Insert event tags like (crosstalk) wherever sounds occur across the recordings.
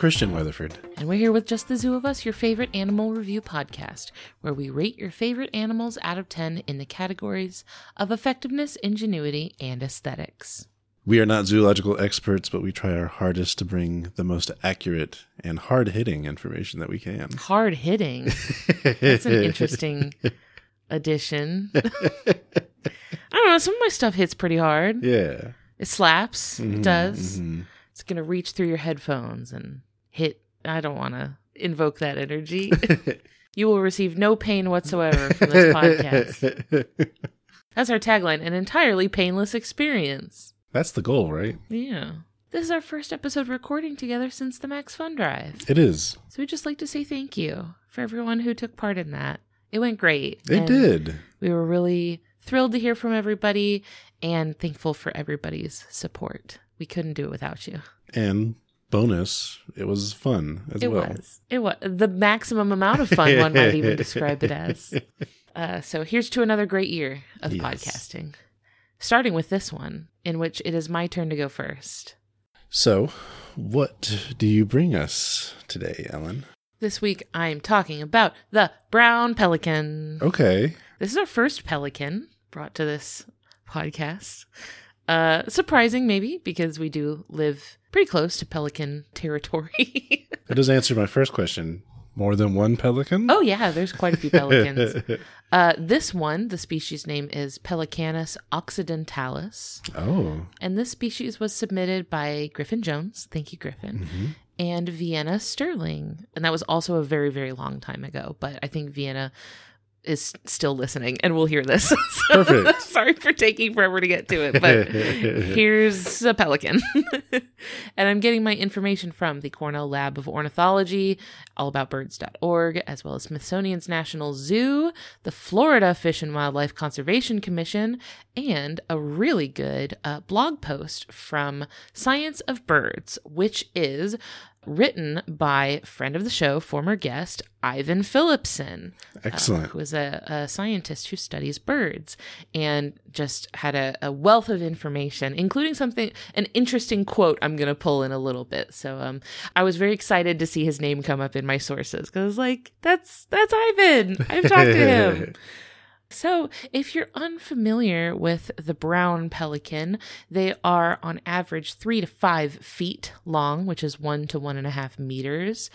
Christian Weatherford. and we're here with Just the Zoo of Us, your favorite animal review podcast, where we rate your favorite animals out of 10 in the categories of effectiveness, ingenuity, and aesthetics. We are not zoological experts, but we try our hardest to bring the most accurate and hard hitting information that we can. Hard hitting. That's an interesting (laughs) addition. (laughs) I don't know, some of my stuff hits pretty hard. Yeah. It slaps, it does. mhm. It's going to reach through your headphones and hit. I don't want to invoke that energy. (laughs) you will receive no pain whatsoever from this podcast. (laughs) That's our tagline an entirely painless experience. That's the goal, right? Yeah. This is our first episode recording together since the Max Fun Drive. It is. So we'd just like to say thank you for everyone who took part in that. It went great. It did. We were really thrilled to hear from everybody and thankful for everybody's support. We couldn't do it without you. And bonus, it was fun as It well. was. It was the maximum amount of fun one might even (laughs) describe it as. Uh, so here's to another great year of Yes. podcasting. Starting with this one, in which it is my turn to go first. So, what do you bring us today, Ellen? This week I'm talking about the brown pelican. Okay. This is our first pelican brought to this podcast. Uh, surprising, maybe, because we do live pretty close to pelican territory. (laughs) That does answer my first question. More than one pelican? oh, yeah, there's quite a few pelicans. (laughs) Uh, this one, the species name is Pelecanus occidentalis, oh. and this species was submitted by Griffin Jones. Thank you, Griffin. And Vienna Sterling. And that was also a very, very long time ago, but I think Vienna is still listening and will hear this. (laughs) So, Perfect. (laughs) Sorry for taking forever to get to it, but (laughs) here's a pelican. and I'm getting my information from the Cornell Lab of Ornithology, allaboutbirds.org, as well as Smithsonian's National Zoo, the Florida Fish and Wildlife Conservation Commission, and a really good uh, blog post from Science of Birds, which is written by friend of the show, former guest, Ivan Phillipsen Excellent. who is a, a scientist who studies birds and just had a, a wealth of information, including something, an interesting quote I'm going to pull in a little bit. So um, I was very excited to see his name come up in my sources because I was like, that's, that's Ivan. I've talked to him. (laughs) So, if you're unfamiliar with the brown pelican, they are on average three to five feet long, which is one to one and a half meters.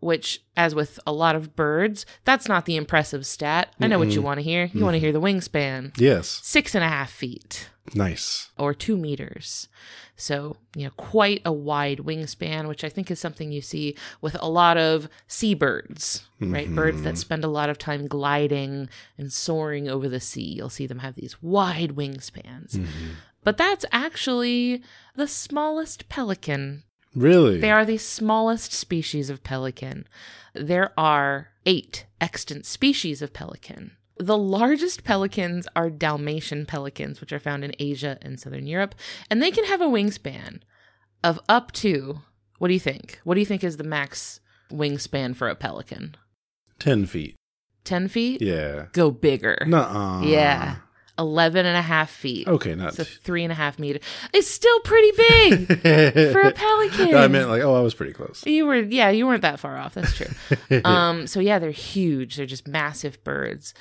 Which, as with a lot of birds, that's not the impressive stat. I know what you want to hear. You want to hear the wingspan yes. six and a half feet Nice. or two meters. So, you know, quite a wide wingspan, which I think is something you see with a lot of seabirds, right? Birds that mm-hmm. spend a lot of time gliding and soaring over the sea. You'll see them have these wide wingspans. Mm-hmm. But that's actually the smallest pelican Really? they are the smallest species of pelican. There are eight extant species of pelican. The largest pelicans are Dalmatian pelicans, which are found in Asia and Southern Europe, and they can have a wingspan of up to what do you think? What do you think is the max wingspan for a pelican? 10 feet. 10 feet? Yeah. Go bigger. Nuh-uh. Yeah. 11 and a half feet. Okay, not. So three and a half meters. It's still pretty big (laughs) for a pelican. I meant like, oh, I was pretty close. You were, yeah, you weren't that far off. That's true. (laughs) um, so yeah, they're huge. They're just massive birds.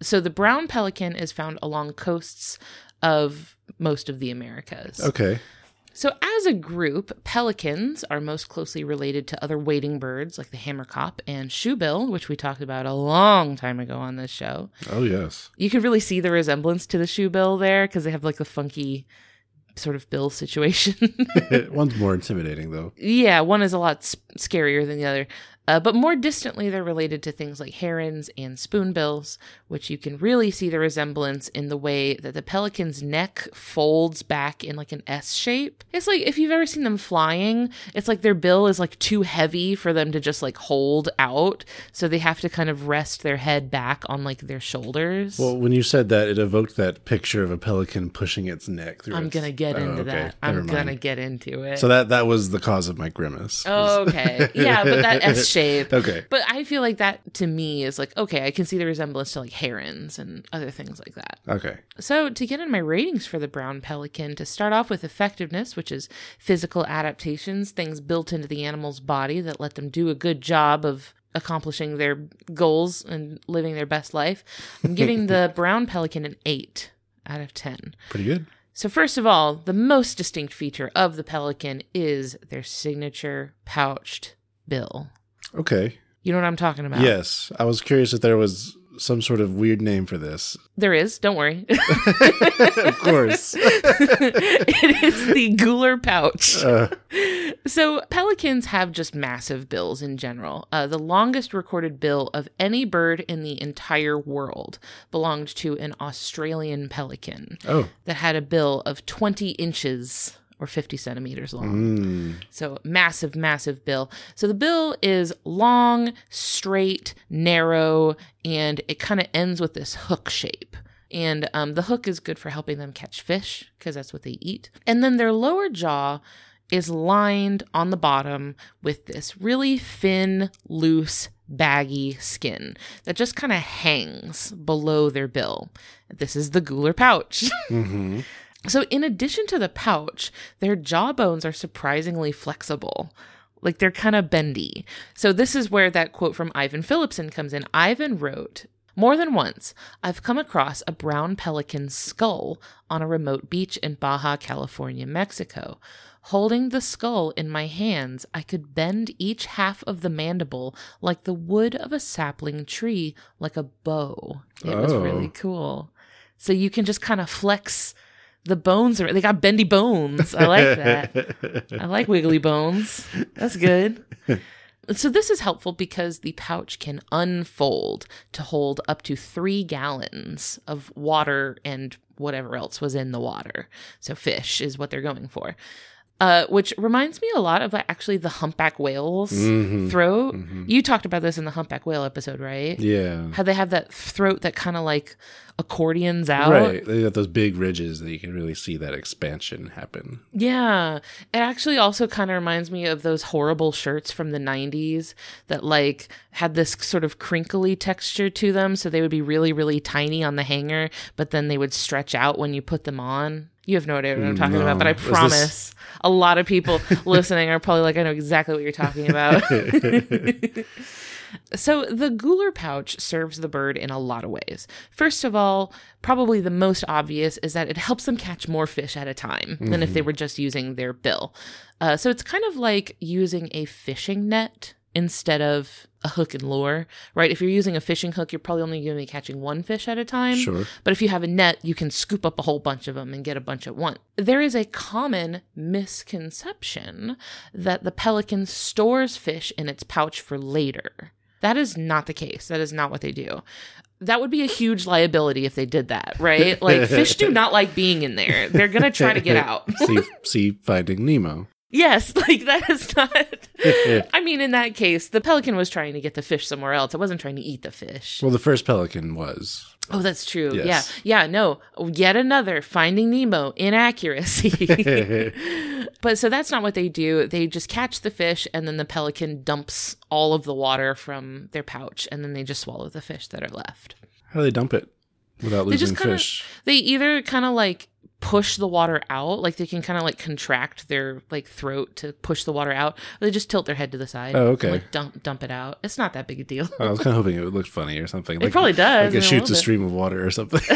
So the brown pelican is found along coasts of most of the Americas. Okay. So as a group, pelicans are most closely related to other wading birds like the hamerkop and shoebill, which we talked about a long time ago on this show. Oh, yes. You can really see the resemblance to the shoebill there because they have like the funky sort of bill situation. (laughs) (laughs) One's more intimidating, though. Yeah, one is a lot scarier than the other. Uh, but more distantly, they're related to things like herons and spoonbills, which you can really see the resemblance in the way that the pelican's neck folds back in like an S shape. It's like if you've ever seen them flying, it's like their bill is like too heavy for them to just like hold out. So they have to kind of rest their head back on like their shoulders. Well, when you said that, it evoked that picture of a pelican pushing its neck through I'm its- gonna get Oh, into okay. that. I'm gonna get into it. So that that was the cause of my grimace. Okay. (laughs) Yeah, but that S shape. Okay. But I feel like that to me is like, okay, I can see the resemblance to like herons and other things like that. Okay. So, to get in my ratings for the brown pelican, to start off with effectiveness, which is physical adaptations, things built into the animal's body that let them do a good job of accomplishing their goals and living their best life, I'm giving the (laughs) brown pelican an 8 out of 10. Pretty good. So, first of all, the most distinct feature of the pelican is their signature pouched bill. Okay. You know what I'm talking about? Yes. I was curious if there was some sort of weird name for this. There is, don't worry. (laughs) of course. (laughs) it is the gular pouch. Uh, So, pelicans have just massive bills in general. Uh, the longest recorded bill of any bird in the entire world belonged to an Australian pelican oh. that had a bill of 20 inches or 50 centimeters long. Mm. So, massive, massive bill. So, the bill is long, straight, narrow, and it kind of ends with this hook shape. And um, the hook is good for helping them catch fish because that's what they eat. And then their lower jaw is lined on the bottom with this really thin, loose, baggy skin that just kind of hangs below their bill. This is the gular pouch. (laughs) hmm So, in addition to the pouch, their jawbones are surprisingly flexible. Like they're kind of bendy. So, this is where that quote from Ivan Phillipsen comes in. Ivan wrote, more than once, I've come across a brown pelican's skull on a remote beach in Baja California, Mexico. Holding the skull in my hands, I could bend each half of the mandible like the wood of a sapling tree, like a bow. It was Oh. really cool. So you can just kind of flex the bones. Are, they got bendy bones. I like (laughs) that. I like wiggly bones. That's good. (laughs) So, this is helpful because the pouch can unfold to hold up to three gallons of water and whatever else was in the water. So, fish is what they're going for. Uh, which reminds me a lot of like, actually the humpback whale's Mhm. throat. Mhm. You talked about this in the humpback whale episode, right? Yeah. How they have that throat that kind of like accordions out. Right. They got those big ridges that you can really see that expansion happen. Yeah. It actually also kind of reminds me of those horrible shirts from the 90s that like had this sort of crinkly texture to them. So they would be really, really tiny on the hanger, but then they would stretch out when you put them on. You have no idea what I'm talking about, but I No. Is this- promise a lot of people (laughs) listening are probably like, I know exactly what you're talking about. (laughs) So, the gular pouch serves the bird in a lot of ways. First of all, probably the most obvious is that it helps them catch more fish at a time than if they were just using their bill. Uh, so, it's kind of like using a fishing net instead of a hook and lure, right? If you're using a fishing hook, you're probably only going to be catching one fish at a time. Sure. But if you have a net, you can scoop up a whole bunch of them and get a bunch at once. There is a common misconception that the pelican stores fish in its pouch for later. That is not the case. That is not what they do. That would be a huge liability if they did that, right? (laughs) Like fish do not like being in there. They're going to try to get out. (laughs) see, see Finding Nemo. Yes, (laughs) like that is not. (laughs) I mean, in that case, the pelican was trying to get the fish somewhere else. It wasn't trying to eat the fish. Well, the first pelican was. Oh, that's true. Yes. Yeah. Yeah. No, yet another Finding Nemo inaccuracy. (laughs) but so that's not what they do. They just catch the fish and then the pelican dumps all of the water from their pouch and then they just swallow the fish that are left. How do they dump it without losing They just kinda- fish? They either kind of like push the water out, like they can kind of like contract their like throat to push the water out, they just tilt their head to the side. Oh, and, okay. like dump dump it out. It's not that big a deal. (laughs) I was kind of hoping it would look funny or something. It probably does. Like it shoots a stream of water or something. (laughs)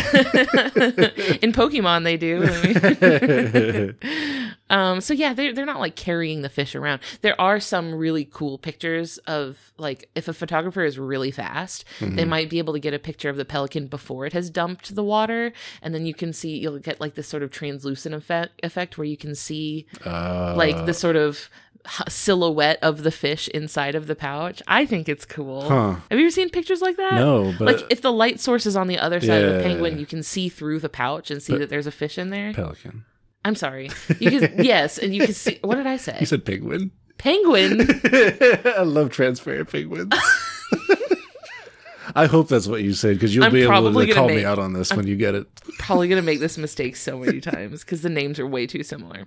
in Pokemon, they do. I mean. (laughs) um, so yeah, they're they're not like carrying the fish around. There are some really cool pictures of like if a photographer is really fast, they might be able to get a picture of the pelican before it has dumped the water, and then you can see you'll get like this sort of translucent effect effect where you can see Uh, like the sort of silhouette of the fish inside of the pouch. I think it's cool. Huh. Have you ever seen pictures like that? No, but like if the light source is on the other side of the Yeah. penguin, you can see through the pouch and see that there's a fish in there. pelican. I'm sorry. You can (laughs) yes, and you can see. What did I say? You said penguin. penguin. (laughs) I love transparent penguins. (laughs) I hope that's what you said because you'll I'm be able to call me out on this when you get it. Probably gonna make this mistake so many times because the names are way too similar.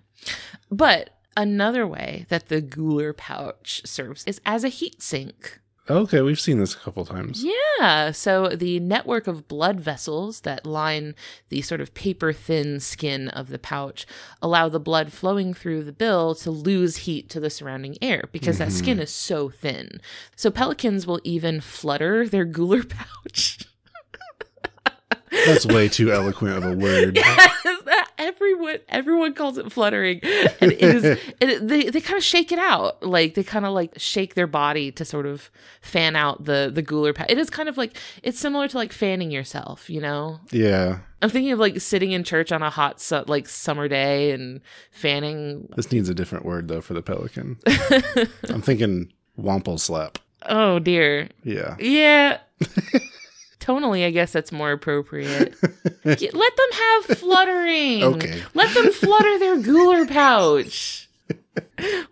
But Another way that the gular pouch serves is as a heat sink. Okay, we've seen this a couple times. Yeah. So the network of blood vessels that line the sort of paper thin skin of the pouch allow the blood flowing through the bill to lose heat to the surrounding air because that skin mm-hmm. is so thin. So pelicans will even flutter their gular (laughs) pouch. That's way too eloquent of a word. (laughs) everyone everyone calls it fluttering and it is (laughs) it, they, they kind of shake it out like they kind of like shake their body to sort of fan out the the gular it is kind of like it's similar to like fanning yourself you know Yeah. i'm thinking of like sitting in church on a hot su- like summer day and fanning This needs a different word though for the pelican. (laughs) I'm thinking wample slap. oh dear Yeah. yeah (laughs) tonally i guess that's more appropriate. (laughs) Let them have fluttering. Okay. let them flutter their (laughs) gular pouch.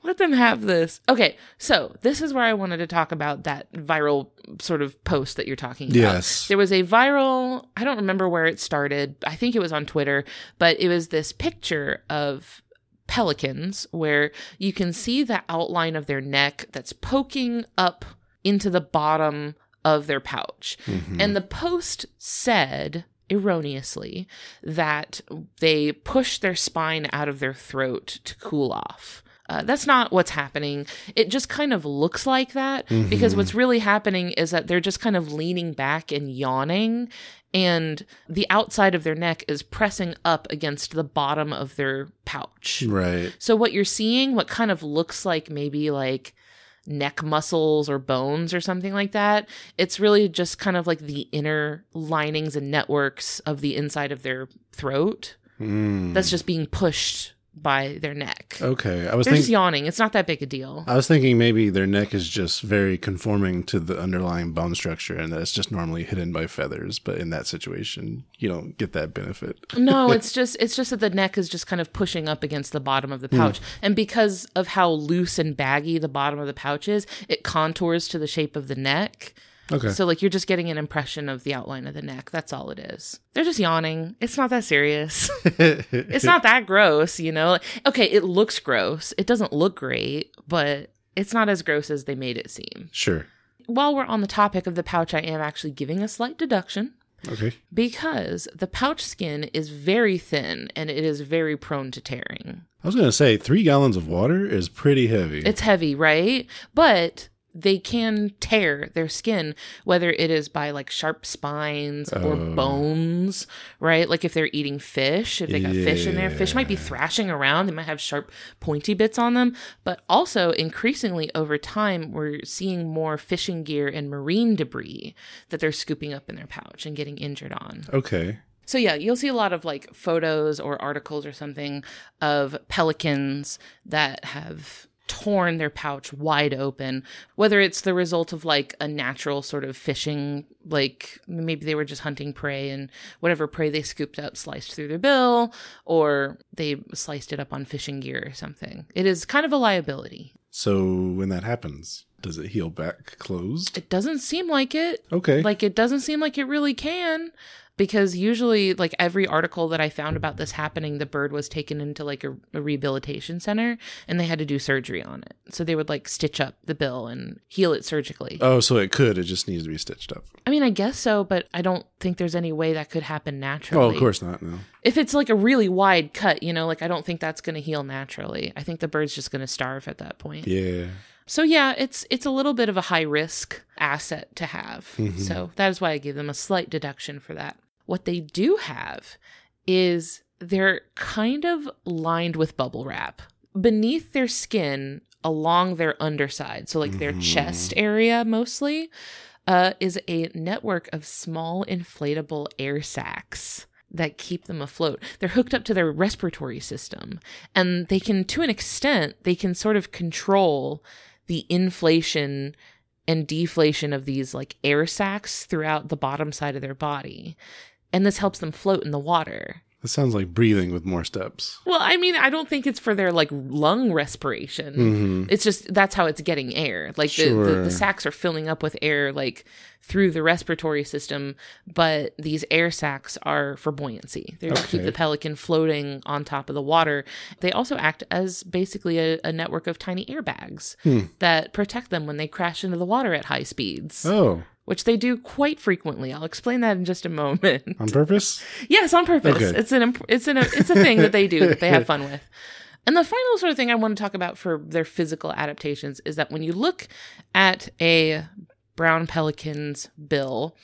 Let them have this. Okay so this is where i wanted to talk about that viral sort of post that you're talking about. Yes. there was a viral i don't remember where it started. I think it was on twitter but it was this picture of pelicans where you can see the outline of their neck that's poking up into the bottom of their pouch. And the post said erroneously that they push their spine out of their throat to cool off. Uh, that's not what's happening. It just kind of looks like that because what's really happening is that they're just kind of leaning back and yawning, and the outside of their neck is pressing up against the bottom of their pouch. Right. So what you're seeing, what kind of looks like maybe like neck muscles or bones or something like that, it's really just kind of like the inner linings and networks of the inside of their throat Mm. that's just being pushed by their neck. Okay. I was They're just yawning. It's not that big a deal. I was thinking maybe their neck is just very conforming to the underlying bone structure and that it's just normally hidden by feathers, but in that situation, you don't get that benefit. No, (laughs) it's just it's just that the neck is just kind of pushing up against the bottom of the hmm. pouch. And because of how loose and baggy the bottom of the pouch is, it contours to the shape of the neck. Okay. So like you're just getting an impression of the outline of the neck. That's all it is. They're just yawning. It's not that serious. (laughs) it's not that gross, you know. Okay, it looks gross. It doesn't look great, but it's not as gross as they made it seem. sure. While we're on the topic of the pouch, I am actually giving a slight deduction Okay. because the pouch skin is very thin and it is very prone to tearing. I was going to say three gallons of water is pretty heavy. It's heavy, right? But they can tear their skin, whether it is by like sharp spines or Oh. bones, right? Like if they're eating fish, if they got fish in there, fish might be thrashing around. They might have sharp, pointy bits on them. But also, increasingly over time, we're seeing more fishing gear and marine debris that they're scooping up in their pouch and getting injured on. okay. So yeah, you'll see a lot of like photos or articles or something of pelicans that have torn their pouch wide open whether it's the result of like a natural sort of fishing like maybe they were just hunting prey and whatever prey they scooped up sliced through their bill or they sliced it up on fishing gear or something it is kind of a liability So when that happens, does it heal back closed? it doesn't seem like it Okay. Like it doesn't seem like it really can because usually like every article that I found about this happening the bird was taken into like a, a rehabilitation center and they had to do surgery on it. So they would like stitch up the bill and heal it surgically. oh, so it could. It just needs to be stitched up. I mean, I guess so, but I don't think there's any way that could happen naturally. Oh, of course not. No. If it's like a really wide cut, you know, like I don't think that's going to heal naturally. I think the bird's just going to starve at that point. Yeah. So yeah, it's it's a little bit of a high risk asset to have. Mhm. So that is why I gave them a slight deduction for that. What they do have is they're kind of lined with bubble wrap. Beneath their skin, along their underside, so like their Mhm. chest area mostly, uh, is a network of small inflatable air sacs that keep them afloat. They're hooked up to their respiratory system, and they can, to an extent, they can sort of control the inflation and deflation of these like air sacs throughout the bottom side of their body. And this helps them float in the water. That sounds like breathing with more steps. Well, I mean, I don't think it's for their like lung respiration. Mm-hmm. It's just that's how it's getting air. Like the, the, Sure. the sacs are filling up with air like through the respiratory system, but these air sacs are for buoyancy. They keep the pelican floating on top of the water. They also act as basically a, a network of tiny airbags that protect them when they crash into the water at high speeds, Oh, which they do quite frequently. I'll explain that in just a moment. on purpose? (laughs) Yes, on purpose. Okay. It's an imp- it's an it's a thing that they do that they have fun with. And the final sort of thing I want to talk about for their physical adaptations is that when you look at a brown pelican's bill,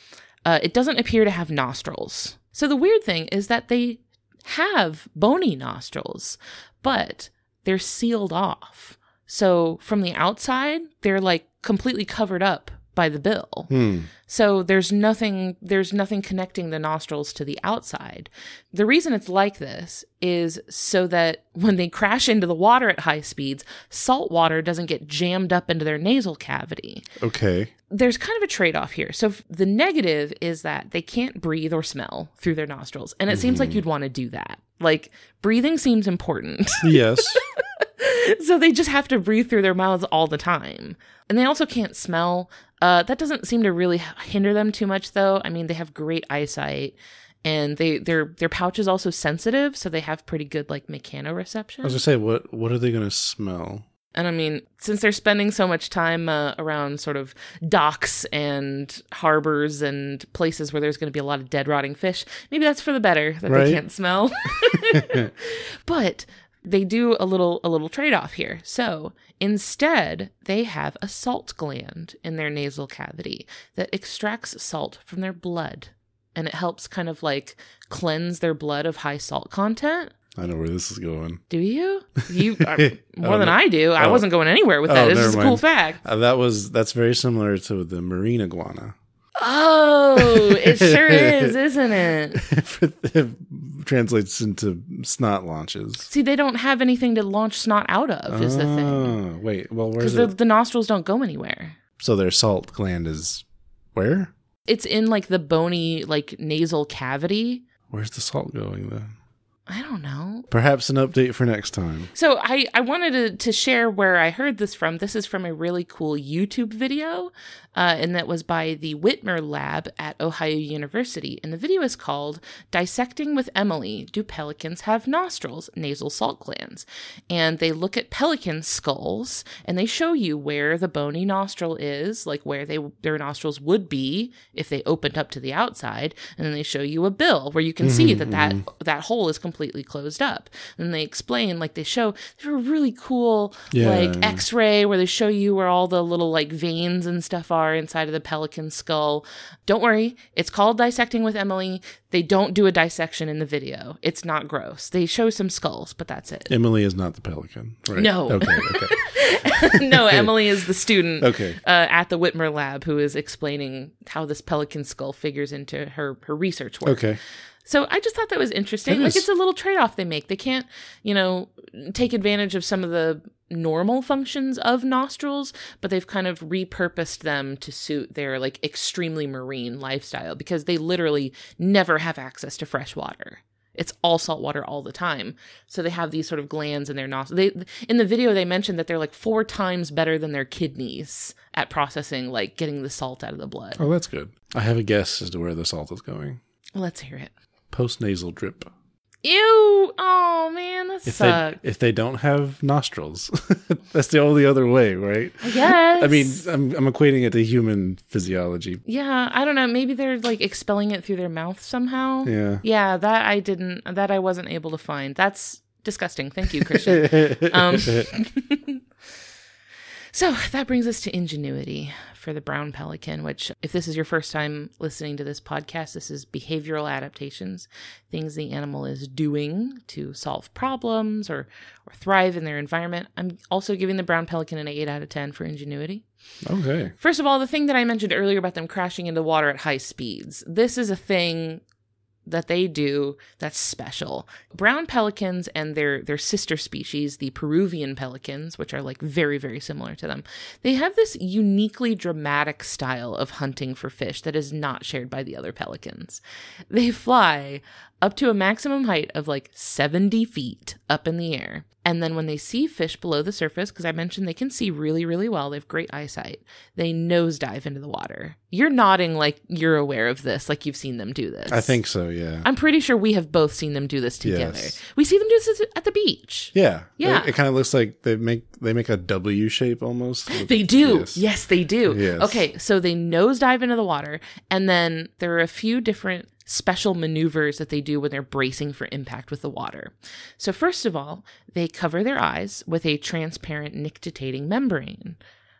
uh, it doesn't appear to have nostrils. So the weird thing is that they have bony nostrils, but they're sealed off. So from the outside, they're like completely covered up by the bill. Hmm. So there's nothing there's nothing connecting the nostrils to the outside. The reason it's like this is so that when they crash into the water at high speeds, salt water doesn't get jammed up into their nasal cavity. Okay. There's kind of a trade-off here. So the negative is that they can't breathe or smell through their nostrils. And it seems like you'd want to do that. Like breathing seems important. (laughs) Yes. so they just have to breathe through their mouths all the time. And they also can't smell. Uh, that doesn't seem to really hinder them too much, though. I mean, they have great eyesight, and they their their pouch is also sensitive, so they have pretty good like I was mechanoreception. gonna say, what what are they gonna smell? And I mean, since they're spending so much time uh, around sort of docks and harbors and places where there's going to be a lot of dead rotting fish, maybe that's for the better that Right. they can't smell. (laughs) (laughs) but they do a little a little trade-off here. So, instead, they have a salt gland in their nasal cavity that extracts salt from their blood. And it helps kind of like cleanse their blood of high salt content. I know where this is going. Do you? (laughs) You are more Oh, than no. I do. I Oh. wasn't going anywhere with Oh, that. It's never just a cool fact. Uh, that was that's very similar to the marine iguana. Oh, it sure is, (laughs) isn't it? it translates into snot launches. See, they don't have anything to launch snot out of. Is the thing Oh, wait. Well, where's because the, the nostrils don't go anywhere. So their salt gland is where? It's in like the bony, like nasal cavity. Where's the salt going then? I don't know. Perhaps an update for next time. So I, I wanted to, to share where I heard this from. This is from a really cool YouTube video, uh, and that was by the Witmer Lab at Ohio University. And the video is called Dissecting with Emily Do Pelicans Have Nostrils? Nasal Salt Glands. And they look at pelican skulls and they show you where the bony nostril is, like where they their nostrils would be if they opened up to the outside. And then they show you a bill where you can see that that, that hole is completely closed up. And they explain, like they show, there's a really cool Yeah. like x-ray where they show you where all the little like veins and stuff are inside of the pelican skull. Don't worry, it's called Dissecting with Emily. They don't do a dissection in the video. It's not gross. They show some skulls, but that's it. Emily is not the pelican, right? No. Okay. Okay. (laughs) no, (laughs) Emily is the student Okay. uh, at the Witmer lab who is explaining how this pelican skull figures into her her research work. Okay. So I just thought that was interesting. It like is. it's a little trade off they make. They can't, you know, take advantage of some of the normal functions of nostrils, but they've kind of repurposed them to suit their like extremely marine lifestyle because they literally never have access to fresh water. It's all salt water all the time. So they have these sort of glands in their nostrils. They in the video they mentioned that they're like four times better than their kidneys at processing like getting the salt out of the blood. Oh, that's good. I have a guess as to where the salt is going. Let's hear it. Post nasal drip. Ew! Oh man, that If sucks. they if they don't have nostrils, (laughs) that's the only other way, right? I guess. I mean, I'm I'm equating it to human physiology. yeah, I don't know. Maybe they're like expelling it through their mouth somehow. Yeah. Yeah, that I didn't. That I wasn't able to find. That's disgusting. Thank you, Christian. (laughs) um, (laughs) so that brings us to ingenuity for the brown pelican. Which, if this is your first time listening to this podcast, this is behavioral adaptations, things the animal is doing to solve problems or or thrive in their environment. I'm also giving the brown pelican an eight out of ten for ingenuity. okay. First of all, the thing that I mentioned earlier about them crashing into water at high speeds. This is a thing that they do that's special. Brown pelicans and their their sister species, the Peruvian pelicans, which are like very very similar to them. They have this uniquely dramatic style of hunting for fish that is not shared by the other pelicans. They fly up to a maximum height of like 70 feet up in the air. And then when they see fish below the surface, because I mentioned they can see really, really well, they have great eyesight, they nosedive into the water. You're nodding like you're aware of this, like you've seen them do this. I think so. Yeah. I'm pretty sure we have both seen them do this together. Yes. We see them do this at the beach. yeah. Yeah. It, kind of looks like they make they make a W shape almost. (laughs) They do. Yes. Yes, they do. Yes. Okay, so they nosedive into the water, and then there are a few different special maneuvers that they do when they're bracing for impact with the water. So, first of all, they cover their eyes with a transparent nictitating membrane.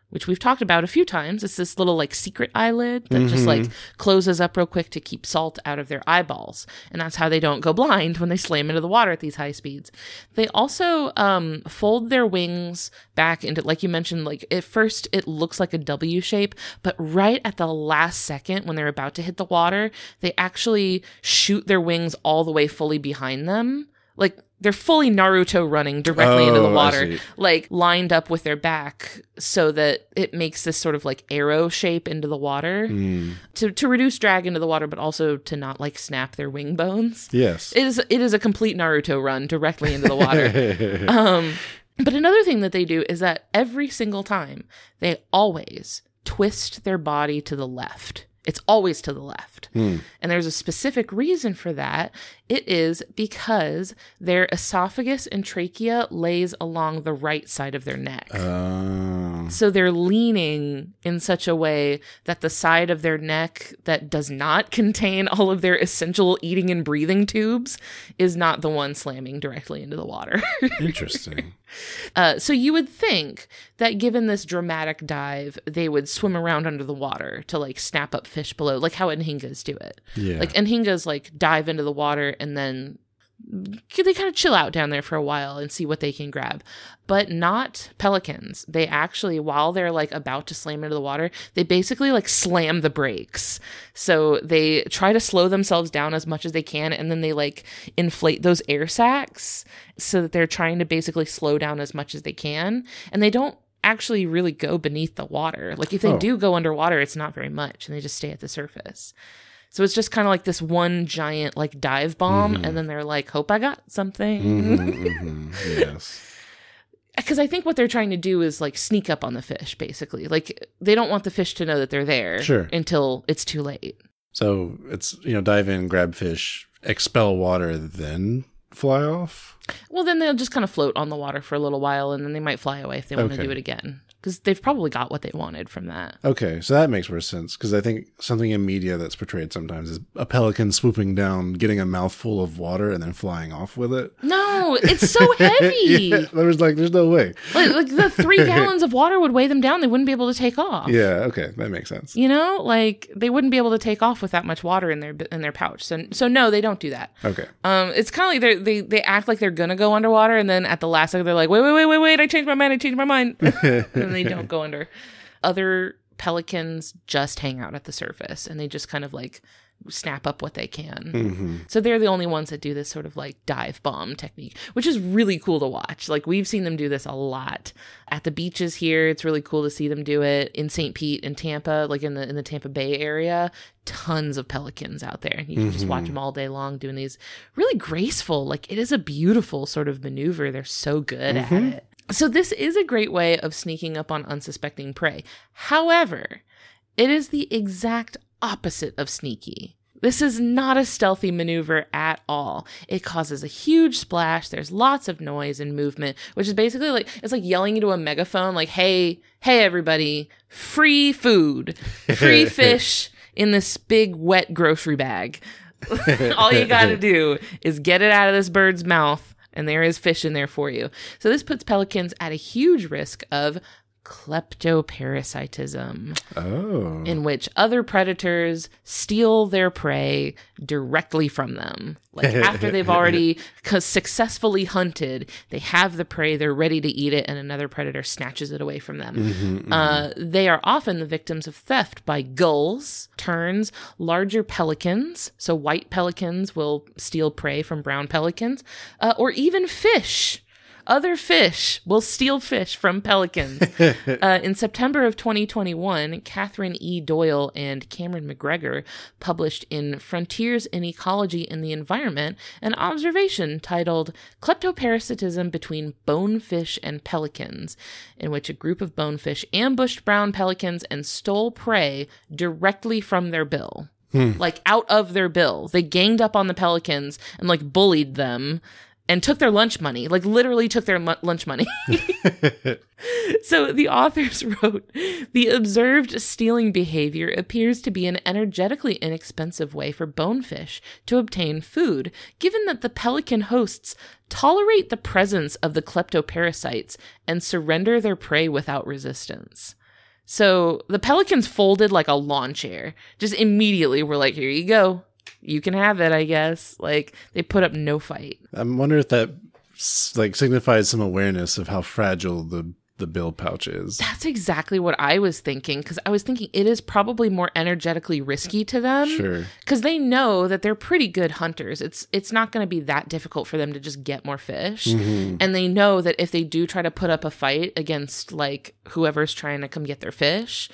Which we've talked about a few times. It's this little like secret eyelid that just like closes up real quick to keep salt out of their eyeballs. And that's how they don't go blind when they slam into the water at these high speeds. They also um, fold their wings back into, like you mentioned, like at first it looks like a W shape, but right at the last second when they're about to hit the water, they actually shoot their wings all the way fully behind them. Like they're fully Naruto running directly into the Oh, water, like lined up with their back so that it makes this sort of like arrow shape into the water Mm. to, to reduce drag into the water, but also to not like snap their wing bones. Yes. It is it is a complete Naruto run directly into the water. (laughs) um, but another thing that they do is that every single time they always twist their body to the left. It's always to the left. Hmm. And there's a specific reason for that. It is because their esophagus and trachea lays along the right side of their neck. Oh. So they're leaning in such a way that the side of their neck that does not (laughs) contain all of their essential eating and breathing tubes is not the one slamming directly into the water. (laughs) Interesting. uh, so you would think that given this dramatic dive, they would swim around under the water to like snap up fish below, like how anhingas do it. Yeah. Like anhingas like dive into the water and then they kind of chill out down there for a while and see what they can grab. But not pelicans. They actually, while they're like about to slam into the water, they basically like slam the brakes. So they try to slow themselves down as much as they can and then they like inflate those air sacs so that they're trying to basically slow down as much as they can. And they don't actually really go beneath the water. Like if they Oh. do go underwater, it's not very much and they just stay at the surface. So it's just kind of like this one giant like dive bomb, and then they're like, "Hope I got something." Mhm, (laughs) mhm. Yes. Because I think what they're trying to do is like sneak up on the fish, basically. Like they don't want the fish to know that they're there Sure. until it's too late. So it's you know dive in, grab fish, expel water, then fly off. Well, then they'll just kind of float on the water for a little while, and then they might fly away if they want to Okay. do it again. Because they've probably got what they wanted from that. Okay, so that makes more sense because I think something in media that's portrayed sometimes is a pelican swooping down, getting a mouthful of water, and then flying off with it. No, (laughs) it's so heavy. yeah, there was like, there's no way. like, like the three (laughs) gallons of water would weigh them down. They wouldn't be able to take off. Yeah, okay, that makes sense. You know, like they wouldn't be able to take off with that much water in their in their pouch. So so no, they don't do that. Okay, Um, it's kind of like they they they act like they're gonna go underwater, and then at the last second they're like, wait wait wait wait wait, I changed my mind, I changed my mind, (laughs) they don't go under. Other pelicans just hang out at the surface, and they just kind of like snap up what they can. hmm So they're the only ones that do this sort of like dive bomb technique, which is really cool to watch. Like we've seen them do this a lot at the beaches here. It's really cool to see them do it in St. Pete and Tampa, like in the in the Tampa Bay area. Tons of pelicans out there, and you can just watch them all day long doing these really graceful. Like it is a beautiful sort of maneuver. They're so good at it. So this is a great way of sneaking up on unsuspecting prey. However, it is the exact opposite of sneaky. This is not a stealthy maneuver at all. It causes a huge splash. There's lots of noise and movement, which is basically like it's like yelling into a megaphone like, "Hey, hey everybody, free food. Free (laughs) fish in this big wet grocery bag." (laughs) all you got to (laughs) do is get it out of this bird's mouth and there is fish in there for you. So this puts pelicans at a huge risk of kleptoparasitism Oh, in which other predators steal their prey directly from them. Like (laughs) after they've already successfully hunted, they have the prey, they're ready to eat it, and another predator snatches it away from them. Mm-hmm, Uh, they are often the victims of theft by gulls, terns, larger pelicans. So white pelicans will steal prey from brown pelicans, uh, or even fish. Other fish will steal fish from pelicans. (laughs) uh, in September of 2021, Catherine E. Doyle and Cameron McGregor published in Frontiers in Ecology and the Environment an observation titled Kleptoparasitism Between Bonefish and Pelicans, in which a group of bonefish ambushed brown pelicans and stole prey directly from their bill. Like out of their bill. They ganged up on the pelicans and like bullied them and took their lunch money, like literally took their lunch money. (laughs) so the authors (laughs) wrote The observed stealing behavior appears to be an energetically inexpensive way for bonefish to obtain food, given that the pelican hosts tolerate the presence of the kleptoparasites and surrender their prey without resistance. So the pelicans folded like a lawn chair. Just immediately were like, here you go. You can have it, I guess. Like they put up no fight. I'm wonder if that like signifies some awareness of how fragile the the bill pouch is. That's exactly what I was thinking because I was thinking it is probably more energetically risky to them Sure. because they know that they're pretty good hunters. It's it's not going to be that difficult for them to just get more fish, Mm-hmm. and they know that if they do try to put up a fight against like whoever's trying to come get their fish,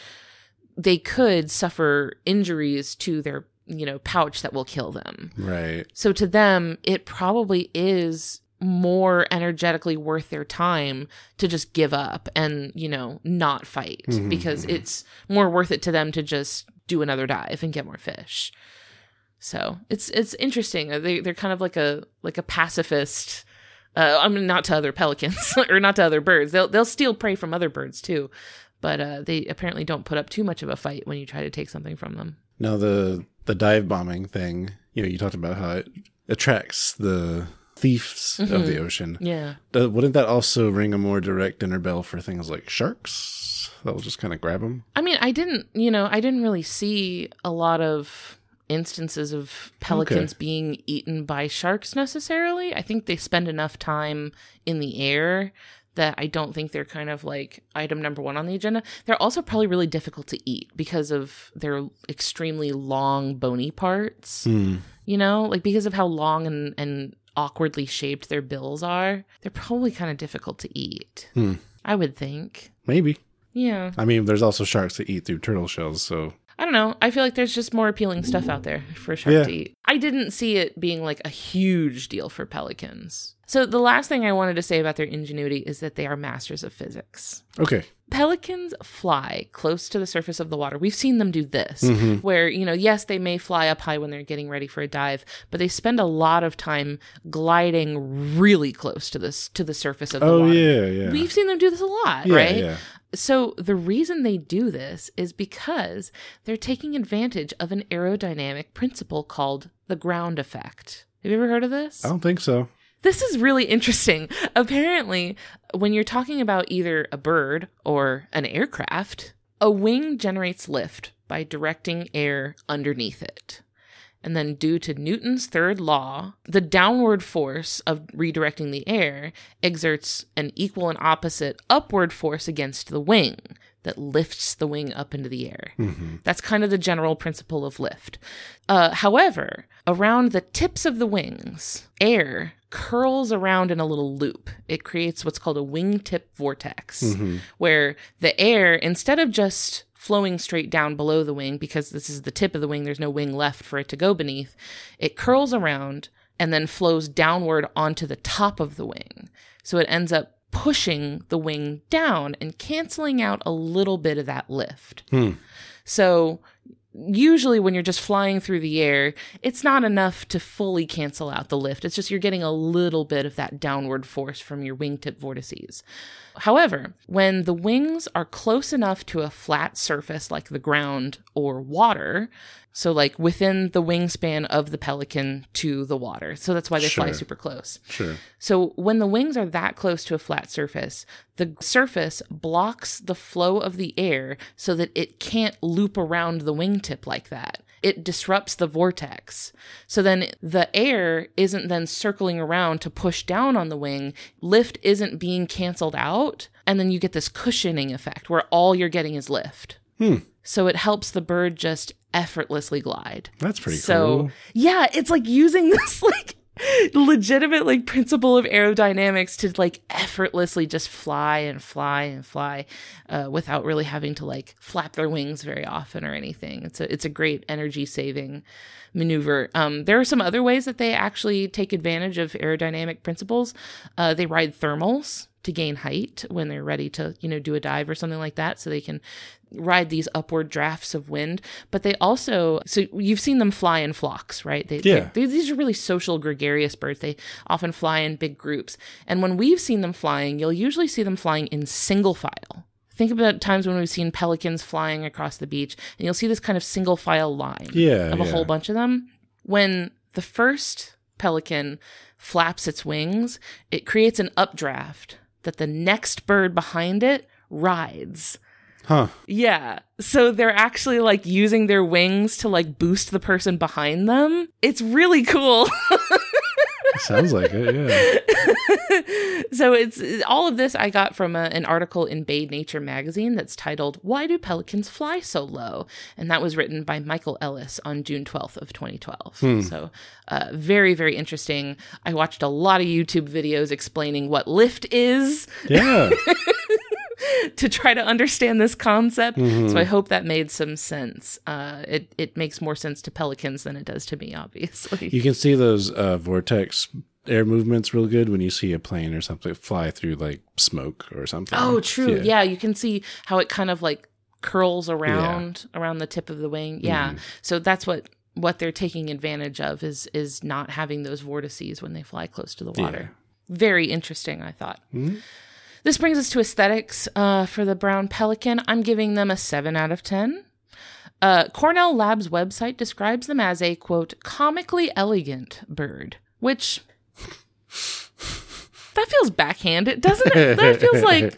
they could suffer injuries to their you know pouch that will kill them. Right. So to them, it probably is more energetically worth their time to just give up and, you know, not fight because it's more worth it to them to just do another dive and get more fish. So it's it's interesting. They they're kind of like a like a pacifist. Uh, I mean, not to other pelicans (laughs) or not to other birds. They'll they'll steal prey from other birds too, but uh, they apparently don't put up too much of a fight when you try to take something from them. Now the the dive bombing thing, you know, you talked about how it attracts the thieves of the ocean. Yeah. Uh, wouldn't that also ring a more direct dinner bell for things like sharks? That'll just kind of grab them. I mean, I didn't, you know, I didn't really see a lot of instances of pelicans being eaten by sharks necessarily. I think they spend enough time in the air that I don't think they're kind of like item number one on the agenda. They're also probably really difficult to eat because of their extremely long bony parts. Hmm. You know, like because of how long and, and awkwardly shaped their bills are, they're probably kind of difficult to eat. Hmm. I would think. Maybe. Yeah. I mean, there's also sharks that eat through turtle shells, so I don't know. I feel like there's just more appealing stuff out there for a shark Yeah. to eat. I didn't see it being like a huge deal for pelicans. So the last thing I wanted to say about their ingenuity is that they are masters of physics. okay. Pelicans fly close to the surface of the water. We've seen them do this, mm-hmm. where, you know, yes, they may fly up high when they're getting ready for a dive, but they spend a lot of time gliding really close to this to the surface of the Oh water. yeah, yeah. We've seen them do this a lot, yeah, right? Yeah. So the reason they do this is because they're taking advantage of an aerodynamic principle called the ground effect. Have you ever heard of this? I don't think so. This is really interesting. (laughs) Apparently, when you're talking about either a bird or an aircraft, a wing generates lift by directing air underneath it. And then, due to Newton's third law, the downward force of redirecting the air exerts an equal and opposite upward force against the wing that lifts the wing up into the air. That's kind of the general principle of lift. Uh, however, around the tips of the wings, air curls around in a little loop. It creates what's called a wingtip vortex, where the air, instead of just flowing straight down below the wing, because this is the tip of the wing, there's no wing left for it to go beneath, it curls around and then flows downward onto the top of the wing. So it ends up pushing the wing down and canceling out a little bit of that lift. Hmm. So usually when you're just flying through the air, it's not enough to fully cancel out the lift. It's just you're getting a little bit of that downward force from your wingtip vortices. However, when the wings are close enough to a flat surface like the ground or water, so like within the wingspan of the pelican to the water. So that's why they fly super close. Sure. So when the wings are that close to a flat surface, the surface blocks the flow of the air so that it can't loop around the wingtip like that. It disrupts the vortex. So then the air isn't then circling around to push down on the wing. Lift isn't being canceled out. And then you get this cushioning effect where all you're getting is lift. Hmm. So it helps the bird just effortlessly glide. That's pretty so cool. yeah, it's like using (laughs) this like legitimate like principle of aerodynamics to like effortlessly just fly and fly and fly uh, without really having to like flap their wings very often or anything. It's a it's a great energy saving maneuver. Um, there are some other ways that they actually take advantage of aerodynamic principles. Uh, they ride thermals to gain height when they're ready to you know do a dive or something like that so they can ride these upward drafts of wind but they also so you've seen them fly in flocks right they, Yeah. they- these are really social gregarious birds they often fly in big groups and when we've seen them flying you'll usually see them flying in single file think about times when we've seen pelicans flying across the beach and you'll see this kind of single file line Yeah, of a yeah. whole bunch of them. When the first pelican flaps its wings, it creates an updraft that the next bird behind it rides. Huh. Yeah. So they're actually like using their wings to like boost the person behind them. It's really cool. (laughs) Sounds like it, yeah. (laughs) so it's all of this I got from a, an article in Bay Nature magazine that's titled "Why Do Pelicans Fly So Low?" and that was written by Michael Ellis on June twelfth of twenty twelve. So uh, very very interesting. I watched a lot of YouTube videos explaining what lift is Yeah. (laughs) to try to understand this concept. So I hope that made some sense. Uh, it it makes more sense to pelicans than it does to me, obviously. You can see those uh, vortex air movements real good when you see a plane or something fly through like smoke or something. Oh, true. Yeah. you can see how it kind of like curls around around the tip of the wing. Yeah. So that's what what they're taking advantage of is is not having those vortices when they fly close to the water. Very interesting, I thought. This brings us to aesthetics uh, for the brown pelican. I'm giving them a seven out of ten. Uh, Cornell Labs website describes them as a quote comically elegant bird, which that feels backhanded, doesn't it? That feels like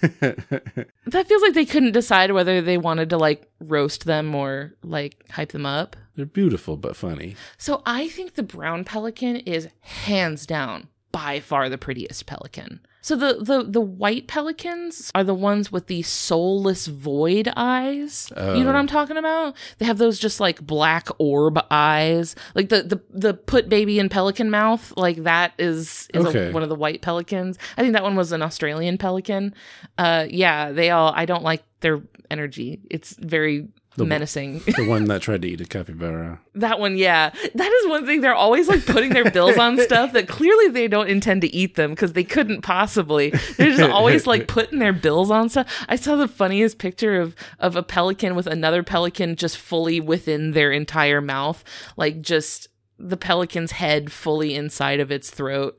(laughs) that feels like they couldn't decide whether they wanted to like roast them or like hype them up. They're beautiful but funny. So I think the brown pelican is hands down by far the prettiest pelican. So the the the white pelicans are the ones with the soulless void eyes. You know what Oh. I'm talking about? They have those just like black orb eyes, like the the the put baby in pelican mouth. Like that is is a- one of the white pelicans. I think that one was an Australian pelican. Uh, yeah, they all. I don't like their energy. It's very menacing. The (laughs) one that tried to eat a capybara. That one, yeah. That is one thing. They're always like putting their bills on (laughs) stuff that clearly they don't intend to eat them because they couldn't possibly. They're just always like (laughs) putting their bills on stuff. I saw the funniest picture of of a pelican with another pelican just fully within their entire mouth, like just the pelican's head fully inside of its throat.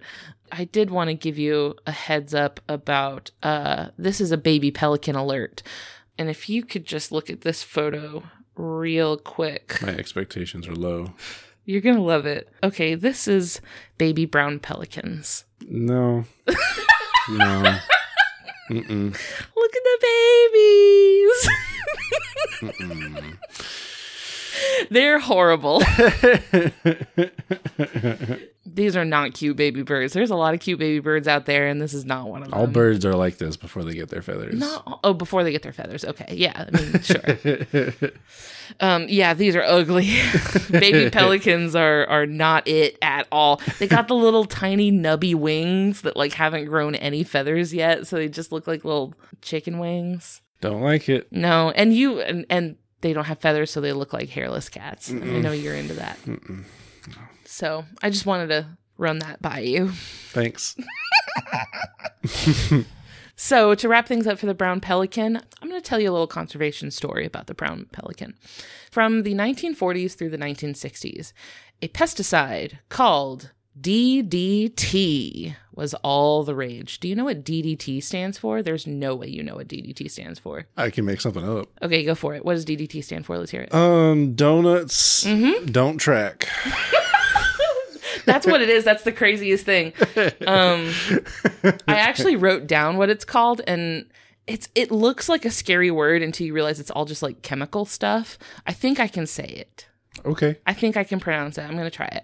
I did want to give you a heads up about uh this is a baby pelican alert. And if you could just look at this photo real quick. My expectations are low. You're going to love it. Okay, this is baby brown pelicans. No. (laughs) no. Mm-mm. Look at the babies. They're horrible. (laughs) These are not cute baby birds. There's a lot of cute baby birds out there, and this is not one of them. All birds are like this before they get their feathers. Not all- oh, before they get their feathers. Okay, yeah, I mean, sure. (laughs) um, yeah, these are ugly. (laughs) Baby pelicans are are not it at all. They got the little tiny nubby wings that like haven't grown any feathers yet, so they just look like little chicken wings. Don't like it. No, and you and and they don't have feathers, so they look like hairless cats. I know you're into that. So I just wanted to run that by you. Thanks. (laughs) So, to wrap things up for the brown pelican, I'm going to tell you a little conservation story about the brown pelican. From the 1940s through the 1960s, a pesticide called DDT was all the rage. Do you know what DDT stands for? There's no way you know what DDT stands for. I can make something up. Okay, go for it. What does DDT stand for? Let's hear it. Um, donuts Mm-hmm. don't track. (laughs) That's what it is. That's the craziest thing. Um, I actually wrote down what it's called, and it's it looks like a scary word until you realize it's all just like chemical stuff. I think I can say it. Okay. I think I can pronounce it. I'm gonna try it.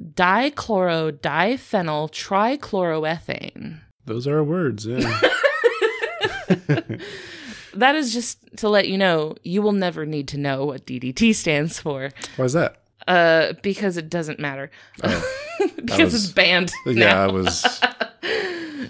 Dichloro diphenyl trichloroethane. Those are words. Yeah. (laughs) (laughs) That is just to let you know you will never need to know what DDT stands for. Why is that? uh, because it doesn't matter. (laughs) because was- it's banned. Yeah, now. I was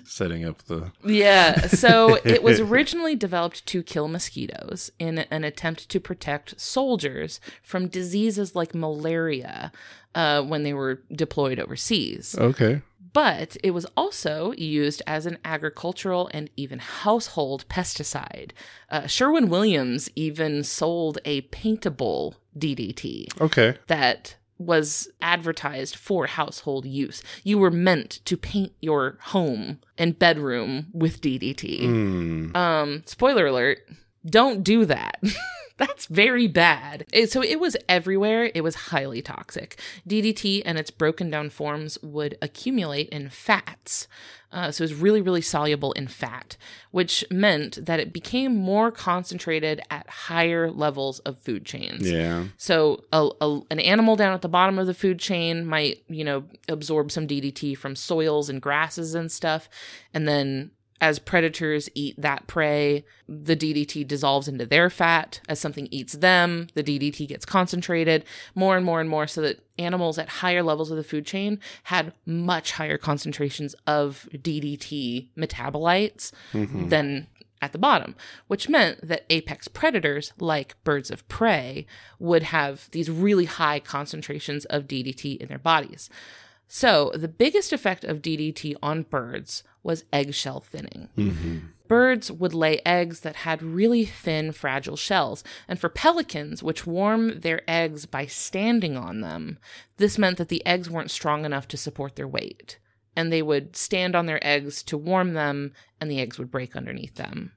setting up the. Yeah, so (laughs) it was originally developed to kill mosquitoes in an attempt to protect soldiers from diseases like malaria uh, when they were deployed overseas. Okay. But it was also used as an agricultural and even household pesticide. Uh, Sherwin Williams even sold a paintable DDT Okay. that was advertised for household use. You were meant to paint your home and bedroom with DDT. Hmm. Um, spoiler alert, don't do that. (laughs) That's very bad. So it was everywhere. It was highly toxic. DDT and its broken down forms would accumulate in fats. Uh, so it was really, really soluble in fat, which meant that it became more concentrated at higher levels of food chains. Yeah. So a, a, an animal down at the bottom of the food chain might, you know, absorb some DDT from soils and grasses and stuff, and then as predators eat that prey, the DDT dissolves into their fat. As something eats them, the DDT gets concentrated more and more and more so that animals at higher levels of the food chain had much higher concentrations of DDT metabolites mm-hmm. than at the bottom, which meant that apex predators like birds of prey would have these really high concentrations of DDT in their bodies. So, the biggest effect of DDT on birds was eggshell thinning. Mm-hmm. Birds would lay eggs that had really thin, fragile shells. And for pelicans, which warm their eggs by standing on them, this meant that the eggs weren't strong enough to support their weight. And they would stand on their eggs to warm them, and the eggs would break underneath them.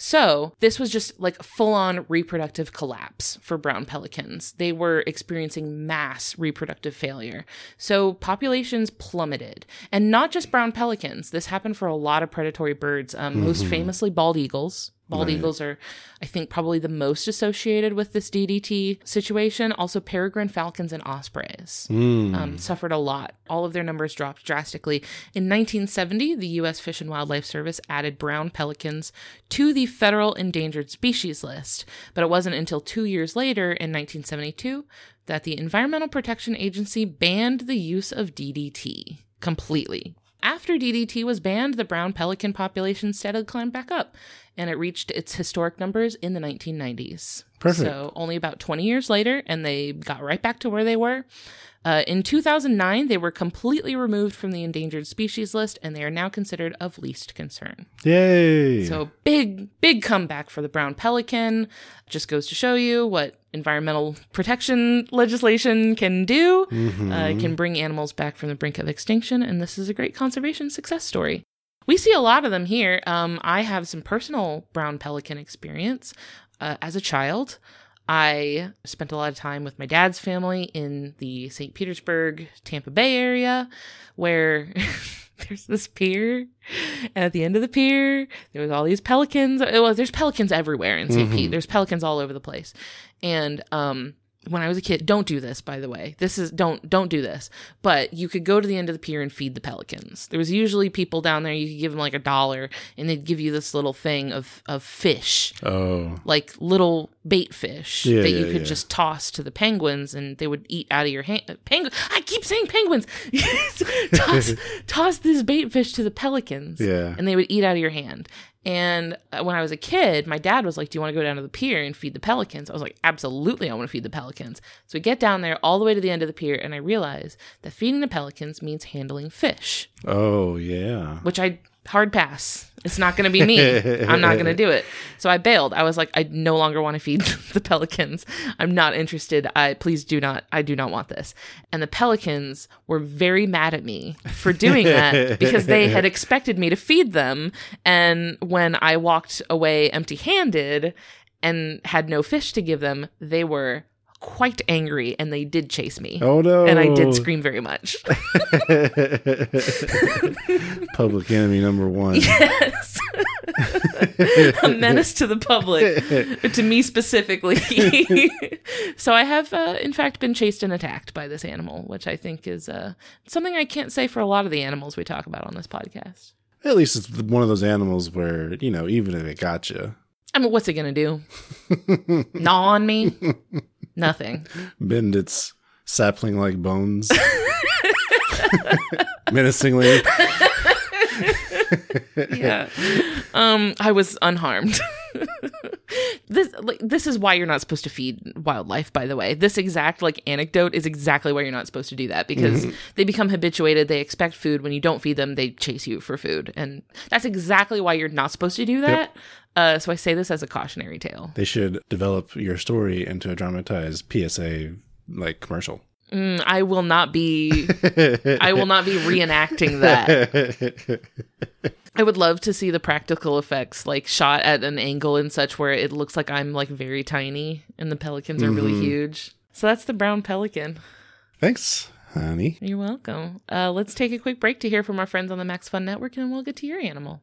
So, this was just like full on reproductive collapse for brown pelicans. They were experiencing mass reproductive failure. So, populations plummeted. And not just brown pelicans, this happened for a lot of predatory birds, um, most famously bald eagles. Bald Right. eagles are, I think, probably the most associated with this DDT situation. Also, peregrine falcons and ospreys Hmm. um, suffered a lot. All of their numbers dropped drastically. In 1970, the U.S. Fish and Wildlife Service added brown pelicans to the federal endangered species list, but it wasn't until two years later, in 1972, that the Environmental Protection Agency banned the use of DDT completely. After DDT was banned, the brown pelican population steadily climbed back up, and it reached its historic numbers in the 1990s. Perfect. So only about 20 years later, and they got right back to where they were. Uh, in 2009, they were completely removed from the endangered species list, and they are now considered of least concern. Yay. So big, big comeback for the brown pelican. Just goes to show you what environmental protection legislation can do. Uh, it can bring animals back from the brink of extinction, and this is a great conservation success story. We see a lot of them here. Um, I have some personal brown pelican experience. Uh, as a child, I spent a lot of time with my dad's family in the St. Petersburg, Tampa Bay area, where (laughs) there's this pier, and at the end of the pier, there was all these pelicans. Well, there's pelicans everywhere in saint Pete. There's pelicans all over the place, and um, when I was a kid, don't do this, by the way. This is don't don't do this. But you could go to the end of the pier and feed the pelicans. There was usually people down there. You could give them like a dollar, and they'd give you this little thing of of fish oh. like little bait fish Yeah, that you yeah, could yeah. just toss to the penguins and they would eat out of your hand. Penguin. I keep saying penguins. (laughs) toss, (laughs) toss this bait fish to the pelicans. Yeah. And they would eat out of your hand. And uh, when I was a kid, my dad was like, Do you want to go down to the pier and feed the pelicans? I was like, Absolutely, I want to feed the pelicans. So we get down there all the way to the end of the pier, and I realize that feeding the pelicans means handling fish Oh, yeah. which I hard pass. It's not going to be me. I'm not going to do it. So I bailed. I was like, I no longer want to feed (laughs) the pelicans. I'm not interested. I please do not. I do not want this. And the pelicans were very mad at me for doing that (laughs) because they had expected me to feed them. And when I walked away empty-handed and had no fish to give them, they were quite angry and they did chase me. Oh, no. And I did scream very much. (laughs) (laughs) Public enemy number one. Yes. (laughs) a menace to the public, to me specifically. so I have, uh, in fact, been chased and attacked by this animal, which I think is uh, something I can't say for a lot of the animals we talk about on this podcast. At least it's one of those animals where, you know, even if it got you, I mean, what's it going to do? Gnaw on me? Nothing. (laughs) bend its sapling like bones. (laughs) Menacingly. (laughs) yeah. Um, I was unharmed. (laughs) this like this is why you're not supposed to feed wildlife by the way. This exact like anecdote is exactly why you're not supposed to do that because they become habituated. They expect food. When you don't feed them they chase you for food. And that's exactly why you're not supposed to do that. Uh, so i say this as a cautionary tale. They should develop your story into a dramatized PSA like commercial. Mm, i will not be (laughs) i will not be reenacting that (laughs) I would love to see the practical effects, like shot at an angle and such where it looks like I'm like very tiny and the pelicans are really huge. So that's the brown pelican. Thanks, honey. You're welcome. Uh, let's take a quick break to hear from our friends on the Max Fun Network and we'll get to your animal.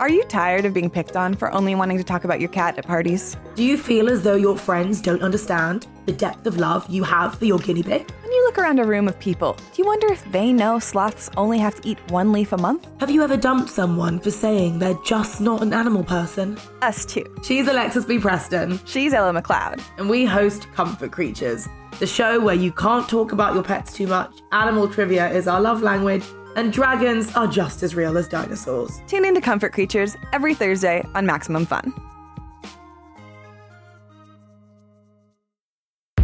Are you tired of being picked on for only wanting to talk about your cat at parties? Do you feel as though your friends don't understand the depth of love you have for your guinea pig? When you look around a room of people, do you wonder if they know sloths only have to eat one leaf a month? Have you ever dumped someone for saying they're just not an animal person? Us too. She's Alexis B. Preston, She's Ella McLeod. and we host Comfort Creatures, the show where you can't talk about your pets too much, animal trivia is our love language, and dragons are just as real as dinosaurs. Tune into Comfort Creatures every Thursday on Maximum Fun.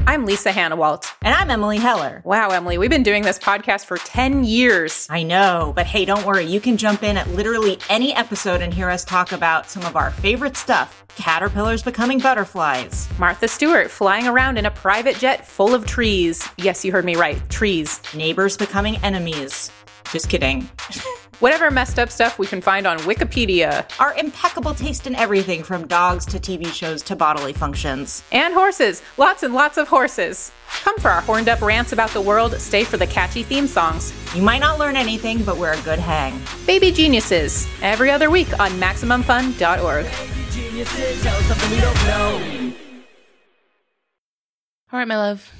I'm Lisa Hanawalt. And I'm Emily Heller. Wow, Emily, we've been doing this podcast for 10 years. I know, but hey, don't worry. You can jump in at literally any episode and hear us talk about some of our favorite stuff caterpillars becoming butterflies, Martha Stewart flying around in a private jet full of trees. Yes, you heard me right. Trees. neighbors becoming enemies. Just kidding. (laughs) Whatever messed up stuff we can find on Wikipedia. Our impeccable taste in everything from dogs to TV shows to bodily functions. And horses. Lots and lots of horses. Come for our horned up rants about the world, stay for the catchy theme songs. You might not learn anything, but we're a good hang. Baby Geniuses. Every other week on MaximumFun.org. All right, my love.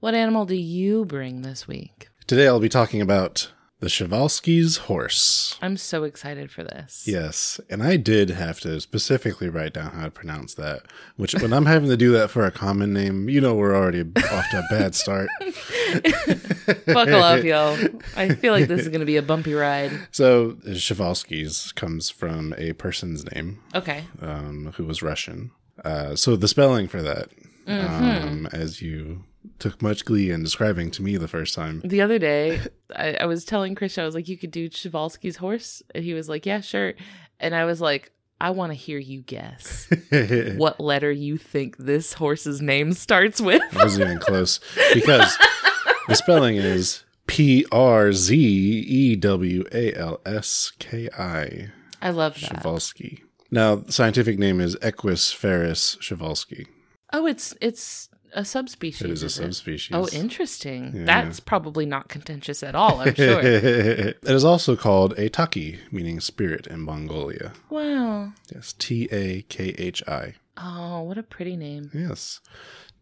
What animal do you bring this week? Today I'll be talking about the Przewalski's horse. I'm so excited for this. Yes, and I did have to specifically write down how to pronounce that. Which, when I'm having to do that for a common name, you know we're already off to a bad start. (laughs) Buckle up, y'all. I feel like this is going to be a bumpy ride. So, Przewalski's comes from a person's name Okay. um, who was Russian. Uh, so the spelling for that, um, as you took much glee in describing to me the first time, The other day, I, I was telling Christian, I was like, you could do Przewalski's horse. And he was like, yeah, sure. And I was like, I want to hear you guess (laughs) what letter you think this horse's name starts with. I wasn't even close because (laughs) the spelling is P R Z E W A L S K I. I love that. Przewalski. Now, the scientific name is Equus ferus przewalskii. Oh, it's it's a subspecies. It is a it? subspecies. Oh, interesting. Yeah. That's probably not contentious at all, I'm sure. (laughs) it is also called a takhi, meaning spirit in Mongolia. wow. Yes, T A K H I. Oh, what a pretty name. Yes.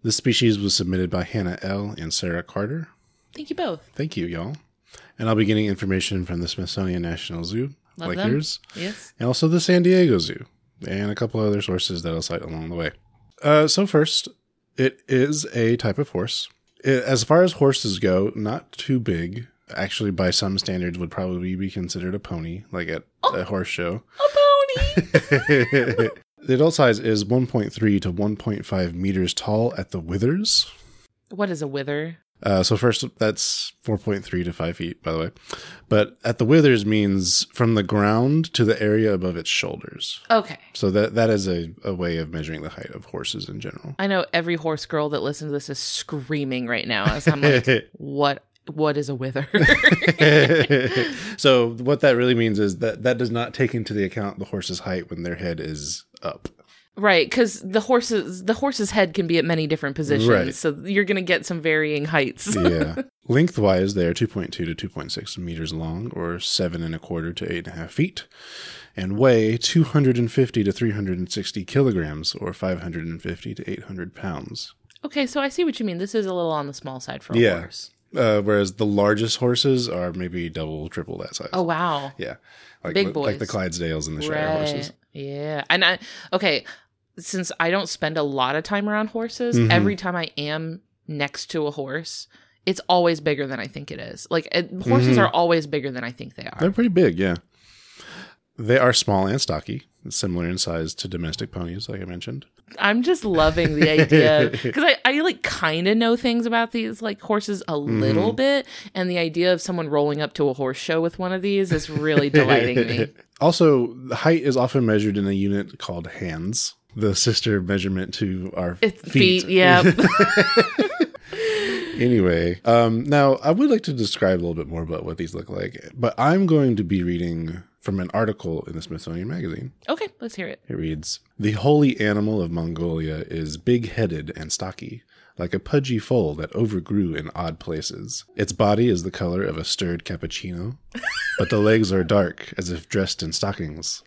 This species was submitted by Hannah L. and Sarah Carter. Thank you both. Thank you, y'all. And I'll be getting information from the Smithsonian National Zoo, Love like them. yours, Yes. and also the San Diego Zoo, and a couple other sources that I'll cite along the way. Uh, so, first, it is a type of horse. It, as far as horses go, not too big. Actually, by some standards, would probably be considered a pony, like at oh. a horse show. A pony. (laughs) the adult size is 1.3 to 1.5 meters tall at the withers. what is a wither? Uh, so first, that's 4.3 to 5 feet, by the way. But at the withers means from the ground to the area above its shoulders. Okay. So that that is a, a way of measuring the height of horses in general. I know every horse girl that listens to this is screaming right now as I'm like, (laughs) what what is a wither? (laughs) so what that really means is that that does not take into the account the horse's height when their head is up. Right, because the horses the horse's head can be at many different positions. Right. So you're gonna get some varying heights. yeah. (laughs) Lengthwise, they are 2.2 to 2.6 meters long, or seven and a quarter to eight and a half feet, and weigh 250 to 360 kilograms, or 550 to 800 pounds. okay, so I see what you mean. This is a little on the small side for a Yeah. horse. Uh, whereas the largest horses are maybe double, triple that size. Oh wow. yeah, like Big like the. Clydesdales and the Shire horses. Yeah. And I okay, since I don't spend a lot of time around horses, Mhm. every time I am next to a horse, it's always bigger than I think it is. Like it, horses are always bigger than I think they are. They're pretty big, yeah. They are small and stocky, similar in size to domestic ponies, like I mentioned. I'm just loving the idea (laughs) because I, I like kind of know things about these like horses a little bit, and the idea of someone rolling up to a horse show with one of these is really delighting me. (laughs) Also, the height is often measured in a unit called hands, the sister measurement to our It's feet. feet, yeah. (laughs) Anyway, um, now I would like to describe a little bit more about what these look like, but I'm going to be reading from an article in the Smithsonian Magazine. okay, let's hear it. It reads The holy animal of Mongolia is big headed and stocky, like a pudgy foal that overgrew in odd places. Its body is the color of a stirred cappuccino, but the legs are dark, as if dressed in stockings.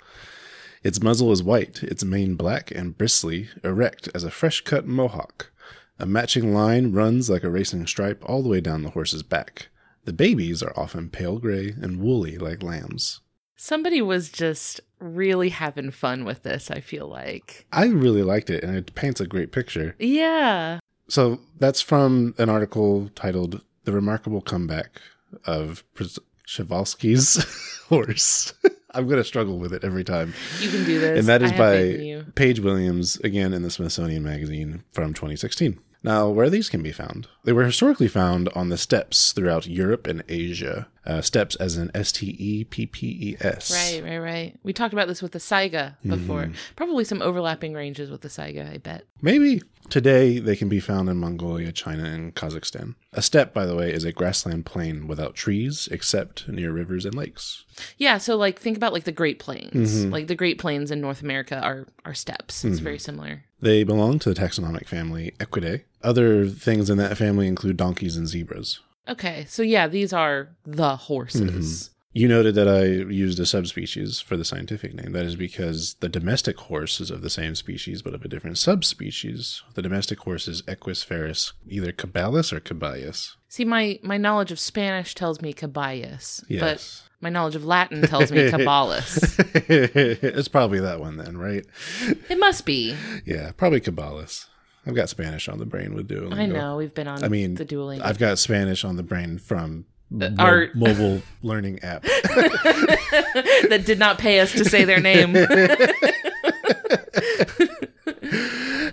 Its muzzle is white, its mane black and bristly, erect as a fresh cut mohawk. A matching line runs like a racing stripe all the way down the horse's back. The babies are often pale gray and woolly like lambs. Somebody was just really having fun with this, I feel like. I really liked it, and it paints a great picture. Yeah. So that's from an article titled "The Remarkable Comeback of Przewalski's (laughs) Horse." (laughs) I'm going to struggle with it every time. You can do this. And that is I have faith in you. by Paige Williams, again in the Smithsonian Magazine from 2016. Now, where these can be found? They were historically found on the steppes throughout Europe and Asia. Uh, steppes as in S T E P P E S. Right, right, right. We talked about this with the Saiga before. Mm-hmm. Probably some overlapping ranges with the Saiga, I bet. Maybe. Today, they can be found in Mongolia, China, and Kazakhstan. A steppe, by the way, is a grassland plain without trees except near rivers and lakes. Yeah, so like think about like the Great Plains. Mm-hmm. Like the Great Plains in North America are are steppes. It's very similar. They belong to the taxonomic family Equidae. Other things in that family include donkeys and zebras. Okay, so yeah, these are the horses. You noted that I used a subspecies for the scientific name. That is because the domestic horse is of the same species but of a different subspecies. The domestic horse is Equus ferus, either caballus or caballos. See, my my knowledge of Spanish tells me caballos, Yes. but my knowledge of Latin tells me (laughs) caballus. (laughs) it's probably that one then, right? it must be. Yeah, probably caballus. I've got Spanish on the brain with Duolingo. I know we've been on I mean, the Duolingo. I've got Spanish on the brain from mo- our- mobile learning app. (laughs) (laughs) that did not pay us to say their name. (laughs)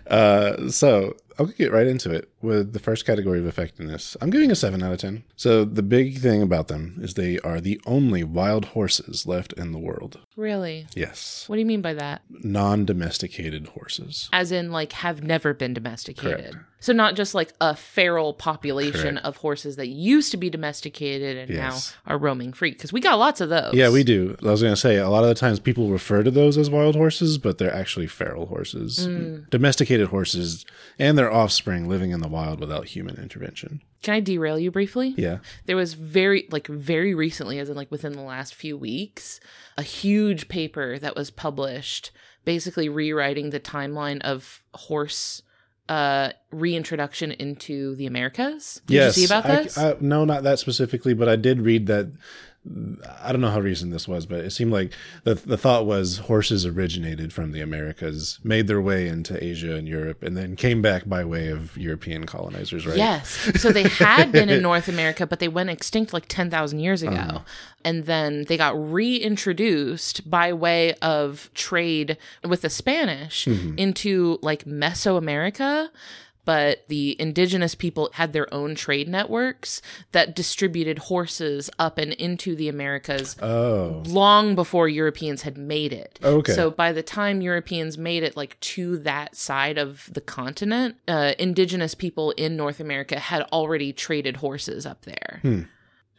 Uh, so I'll get right into it with the first category of effectiveness. I'm giving a 7 out of 10. So the big thing about them is they are the only wild horses left in the world. really? Yes. What do you mean by that? Non domesticated horses. As in, like, have never been domesticated. Correct. So not just like a feral population Correct. of horses that used to be domesticated and Yes. now are roaming free. Because we got lots of those. Yeah, we do. I was going to say, a lot of the times people refer to those as wild horses, but they're actually feral horses. Mm. Domesticated horses and their offspring living in the wild without human intervention. Can I derail you briefly? Yeah. There was very, like, very recently, as in like within the last few weeks, a huge paper that was published basically rewriting the timeline of horse uh reintroduction into the Americas. Did you see about I- this? I- no, not that specifically, but I did read that. I don't know how recent this was, but it seemed like the the thought was horses originated from the Americas, made their way into Asia and Europe, and then came back by way of European colonizers, right? Yes. So they had been in (laughs) North America, but they went extinct like 10,000 years ago. Uh-huh. And then they got reintroduced by way of trade with the Spanish Mm-hmm. into like Mesoamerica. But the indigenous people had their own trade networks that distributed horses up and into the Americas Oh, long before Europeans had made it. Okay. So by the time Europeans made it like to that side of the continent, uh, indigenous people in North America had already traded horses up there.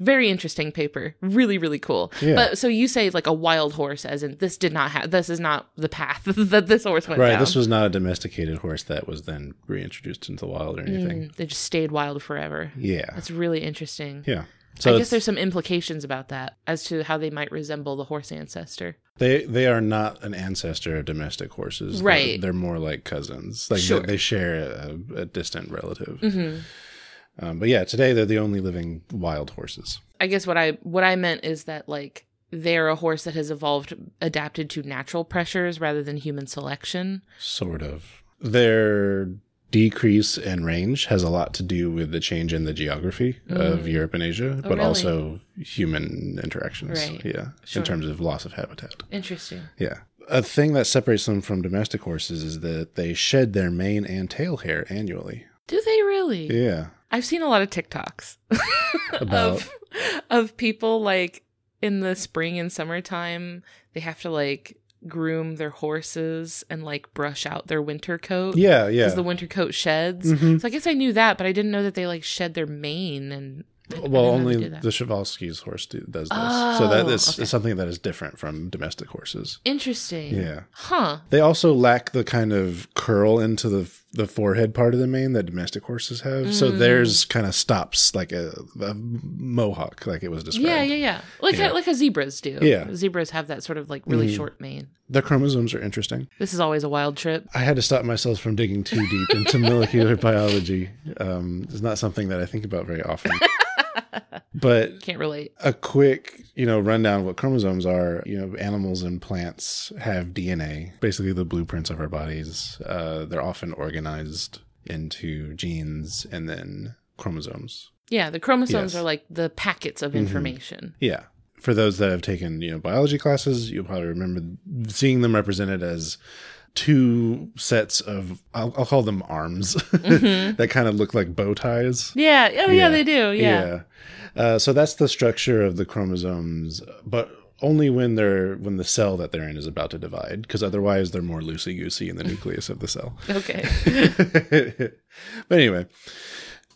Very interesting paper. Really, really cool. Yeah. But so you say like a wild horse, as in this did not have. This is not the path (laughs) that this horse went down. right. down. This was not a domesticated horse that was then reintroduced into the wild or anything. Mm, they just stayed wild forever. Yeah, That's really interesting. yeah. So I guess there's some implications about that as to how they might resemble the horse ancestor. they they are not an ancestor of domestic horses, They're- Right. They're, more like cousins. Like Sure. they, they share a, a distant relative. Mm-hmm. Um, but yeah, today they're the only living wild horses. I guess what I what I meant is that like they're a horse that has evolved adapted to natural pressures rather than human selection. Sort of. They're decrease in range has a lot to do with the change in the geography of Europe and Asia, but Mm. Oh, really? also human interactions. Right. Yeah. Sure. In terms of loss of habitat. Interesting. Yeah. A thing that separates them from domestic horses is that they shed their mane and tail hair annually. Do they really? Yeah. I've seen a lot of TikToks (laughs) of of people like in the spring and summertime they have to like groom their horses and like brush out their winter coat. Yeah, yeah. Because the winter coat sheds. Mhm. So I guess I knew that, but I didn't know that they like shed their mane and I- well, didn't know they only the Przewalski's horse do, does this. so that Oh, okay. is something that is different from domestic horses. Interesting. Yeah. Huh. They also lack the kind of curl into the the forehead part of the mane that domestic horses have. So Mm. theirs kind of stops like a, a mohawk, like it was described. Yeah, yeah, yeah. Like Yeah. A, like a zebras do. Yeah. Zebras have that sort of like really Mhm. short mane. The chromosomes are interesting. This is always a wild trip. I had to stop myself from digging too deep into (laughs) molecular biology. Um, it's not something that I think about very often. (laughs) but (laughs) Can't relate. a quick, you know, rundown of what chromosomes are. You know, animals and plants have DNA, basically the blueprints of our bodies. Uh, they're often organized into genes and then chromosomes. Yeah, the chromosomes Yes. are like the packets of information. Yeah. For those that have taken, you know, biology classes, you'll probably remember seeing them represented as two sets of I'll, I'll call them arms (laughs) that kind of look like bow ties. Yeah. Oh, yeah, they do. Yeah. Yeah. Uh, so that's the structure of the chromosomes, but only when they're when the cell that they're in is about to divide, because otherwise they're more loosey goosey in the nucleus of the cell. (laughs) Okay. (laughs) but anyway,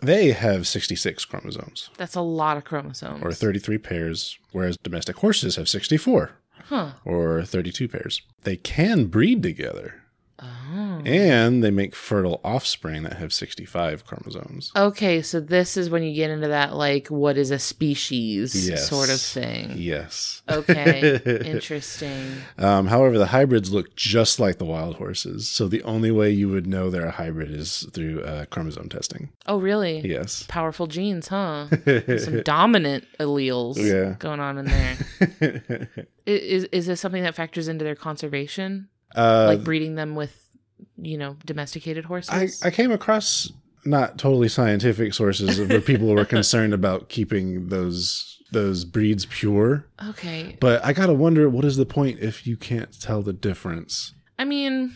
they have 66 chromosomes That's a lot of chromosomes. or 33 pairs, whereas domestic horses have 64 Huh. or 32 pairs. They can breed together. Oh. And they make fertile offspring that have 65 chromosomes. Okay, so this is when you get into that like what is a species Yes. sort of thing. Yes. Okay. (laughs) Interesting. Um, however, the hybrids look just like the wild horses. So the only way you would know they're a hybrid is through uh, chromosome testing. Oh, really? Yes. Powerful genes, huh? (laughs) Some dominant alleles Yeah. going on in there. (laughs) is, Is is this something that factors into their conservation? Uh, like breeding them with, you know, domesticated horses? I, I came across not totally scientific sources where (laughs) people were concerned about keeping those those breeds pure. okay. But I gotta wonder, what is the point if you can't tell the difference? I mean,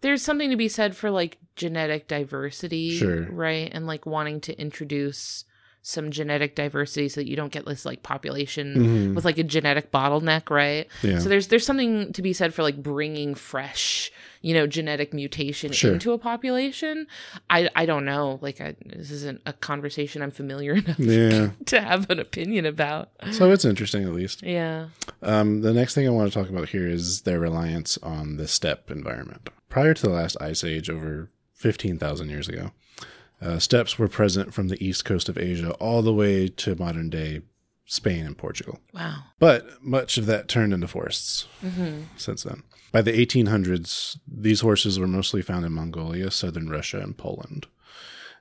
there's something to be said for like genetic diversity, Sure. right? And like wanting to introduce some genetic diversity so that you don't get this like population Mhm. with like a genetic bottleneck, right? Yeah. So there's there's something to be said for like bringing fresh, you know, genetic mutation Sure. into a population. I I don't know, like I, this isn't a conversation I'm familiar (laughs) enough Yeah. (laughs) to have an opinion about. So it's interesting, at least. Yeah. Um, the next thing I want to talk about here is their reliance on the steppe environment. Prior to the last ice age, over 15,000 years ago, uh, steppes were present from the east coast of Asia all the way to modern day Spain and Portugal. Wow. But much of that turned into forests since then. By the 1800s, these horses were mostly found in Mongolia, southern Russia, and Poland.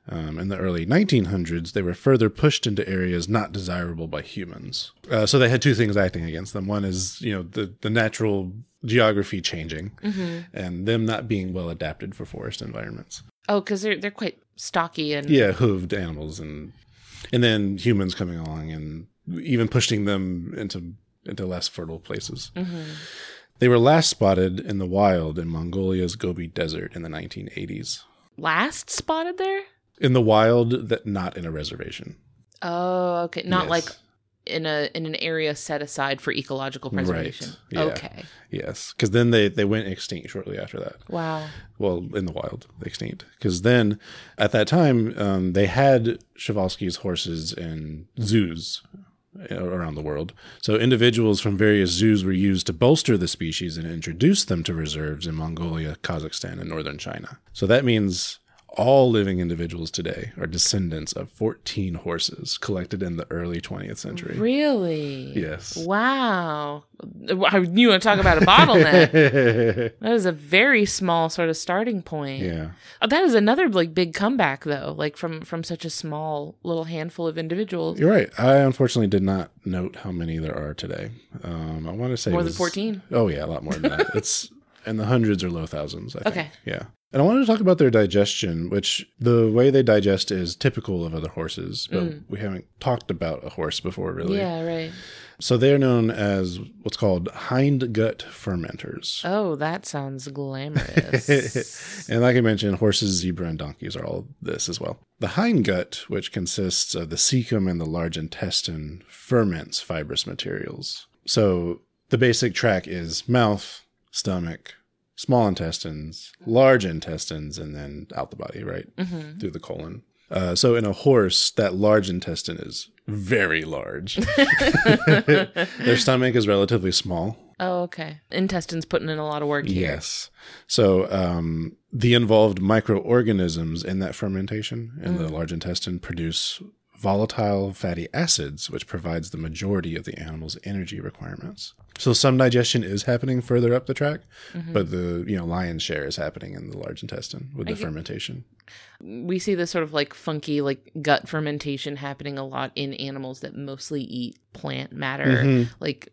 Um, in the early 1900s, they were further pushed into areas not desirable by humans. Uh, so they had two things acting against them. One is, you know, the, the natural geography changing and them not being well adapted for forest environments. Oh, because they're they're quite stocky and Yeah, hooved animals and and then humans coming along and even pushing them into into less fertile places. Mm-hmm. They were last spotted in the wild in Mongolia's Gobi Desert in the 1980s. last spotted there. In the wild, that not in a reservation. Oh, okay. Not Yes. like in a in an area set aside for ecological Right. preservation. Yeah. Okay. Yes, because then they they went extinct shortly after that. Wow. Well, in the wild, extinct. Because then, at that time, um, they had Przewalski's horses in zoos uh, around the world. So individuals from various zoos were used to bolster the species and introduce them to reserves in Mongolia, Kazakhstan, and northern China. So that means all living individuals today are descendants of 14 horses collected in the early 20th century. Really? Yes. Wow. I knew I talk about a bottleneck. (laughs) that is a very small sort of starting point. yeah. Uh, That is another like big comeback though, like from from such a small little handful of individuals. You're right. I unfortunately did not note how many there are today. Um, I want to say More than 14? Oh yeah, a lot more than that. (laughs) it's in the hundreds or low thousands. I think. Okay. Yeah. And I wanted to talk about their digestion, which the way they digest is typical of other horses, but mm. we haven't talked about a horse before, really. Yeah, right. So they're known as what's called hind gut fermenters. Oh, that sounds glamorous. (laughs) and like I mentioned, horses, zebra, and donkeys are all this as well. The hind gut, which consists of the cecum and the large intestine, ferments fibrous materials. So the basic track is mouth, stomach, small intestines, large intestines, and then out the body, right? Through the colon. Uh, so in a horse, that large intestine is very large. (laughs) Their stomach is relatively small. oh, okay. Intestines putting in a lot of work here. Yes. So um, the involved microorganisms in that fermentation in the large intestine produce volatile fatty acids, which provides the majority of the animal's energy requirements. So some digestion is happening further up the track, but the you know lion's share is happening in the large intestine with the fermentation. We see this sort of like funky, like gut fermentation happening a lot in animals that mostly eat plant matter. Mm-hmm. Like,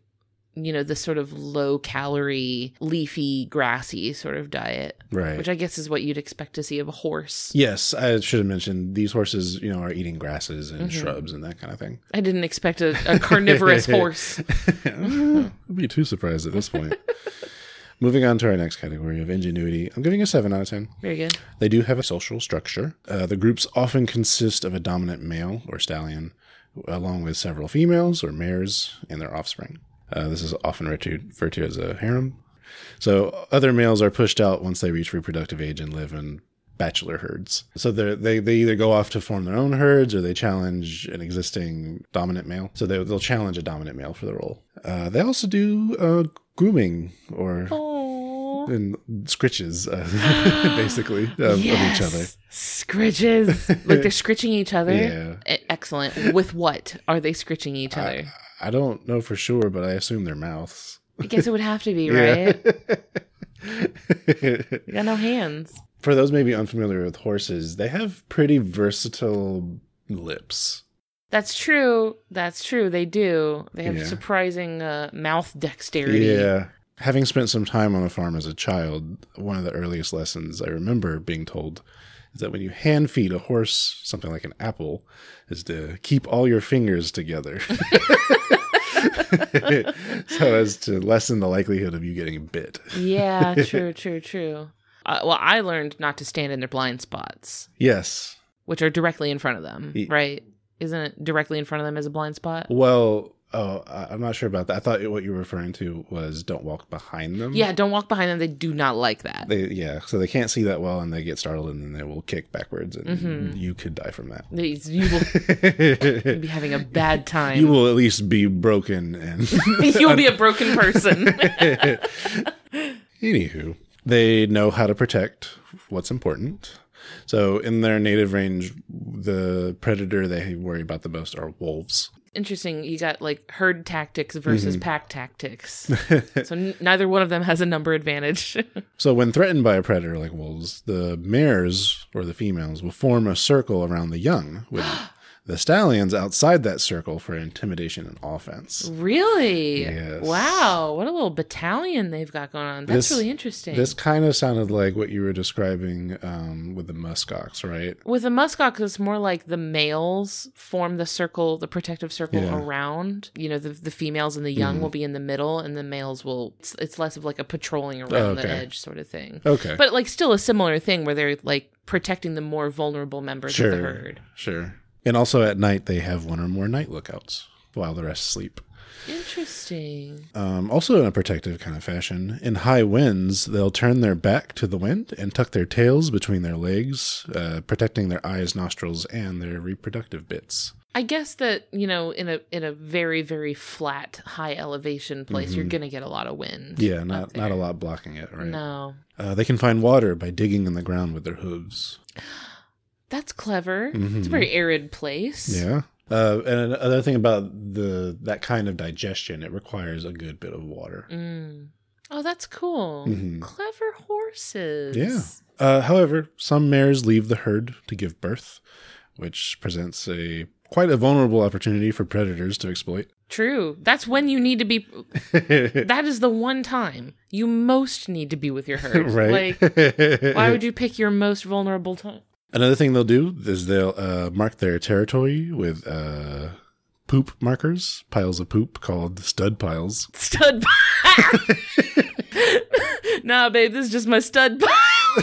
you know, this sort of low calorie, leafy, grassy sort of diet. Right. Which I guess is what you'd expect to see of a horse. Yes, I should have mentioned these horses, you know, are eating grasses and shrubs and that kind of thing. I didn't expect a, a carnivorous (laughs) horse. (laughs) I'd be too surprised at this point. (laughs) Moving on to our next category of ingenuity, I'm giving a 7 out of 10. Very good. They do have a social structure. Uh, the groups often consist of a dominant male or stallion, along with several females or mares and their offspring. Uh, this is often referred to, as a harem. So other males are pushed out once they reach reproductive age and live in bachelor herds. So they they either go off to form their own herds or they challenge an existing dominant male. So they, they'll challenge a dominant male for the role. Uh, they also do uh, grooming or and scritches, uh, (gasps) basically, of, of each other. Scritches. like they're scritching each other. (laughs) Yeah. Excellent. With what are they scritching each other? I don't know for sure, but I assume their mouths. I guess it would have to be, (laughs) right? (laughs) Got no hands. For those maybe unfamiliar with horses, they have pretty versatile lips. That's true. That's true. They do. They have Yeah. surprising uh, mouth dexterity. Yeah. Having spent some time on a farm as a child, one of the earliest lessons I remember being told is that when you hand feed a horse something like an apple, is to keep all your fingers together. (laughs) so as to lessen the likelihood of you getting bit. Yeah, (laughs) true, true, true. Uh, well, I learned not to stand in their blind spots, Yes. which are directly in front of them, right? Isn't it directly in front of them as a blind spot? Well, oh, I- I'm not sure about that. I thought what you were referring to was don't walk behind them. Yeah, don't walk behind them. They do not like that. They, yeah, so they can't see that well and they get startled and then they will kick backwards and Mm-hmm. you could die from that. You will (laughs) be having a bad time. You will at least be broken and (laughs) You'll be a (laughs) broken person. Anywho, they know how to protect what's important. So in their native range, the predator they worry about the most are wolves. Interesting. You got like herd tactics versus Mm-hmm. pack tactics. (laughs) so n- neither one of them has a number advantage. (laughs) So when threatened by a predator like wolves, the mares or the females will form a circle around the young, with (gasps) (gasps) (gasps) the stallions outside that circle for intimidation and offense. really? Yes. Wow. What a little battalion they've got going on. That's This- really interesting. This kind of sounded like what you were describing um, with the muskox, right? With the muskox, it's more like the males form the circle, the protective circle Yeah. around. You know, the, the females and the young will be in the middle, and the males will. It's, it's less of like a patrolling around the okay. edge sort of thing. Okay. But like still a similar thing where they're like protecting the more vulnerable members of the Sure. herd. Sure. And also at night, they have one or more night lookouts while the rest sleep. Interesting. Um, also, in a protective kind of fashion, in high winds, they'll turn their back to the wind and tuck their tails between their legs, uh, protecting their eyes, nostrils, and their reproductive bits. I guess that you know, in a in a very very flat, high elevation place, you're gonna get a lot of wind. Mm-hmm. Yeah, not not a lot blocking it, right? No, Uh, they can find water by digging in the ground with their hooves. That's clever. It's a very arid place. Mm-hmm. Yeah. Uh, and another thing about the that kind of digestion, it requires a good bit of water. Mm. Oh, that's cool. Clever horses. Mm-hmm. Yeah. Uh, however, some mares leave the herd to give birth, which presents a quite a vulnerable opportunity for predators to exploit. True. That's when you need to be. (laughs) that is the one time you most need to be with your herd. (laughs) right. Like, why would (laughs) you pick your most vulnerable time? Another thing they'll do is they'll uh, mark their territory with uh, poop markers, piles of poop called stud piles. Stud (laughs) nah, babe, this is just my stud pile. (laughs)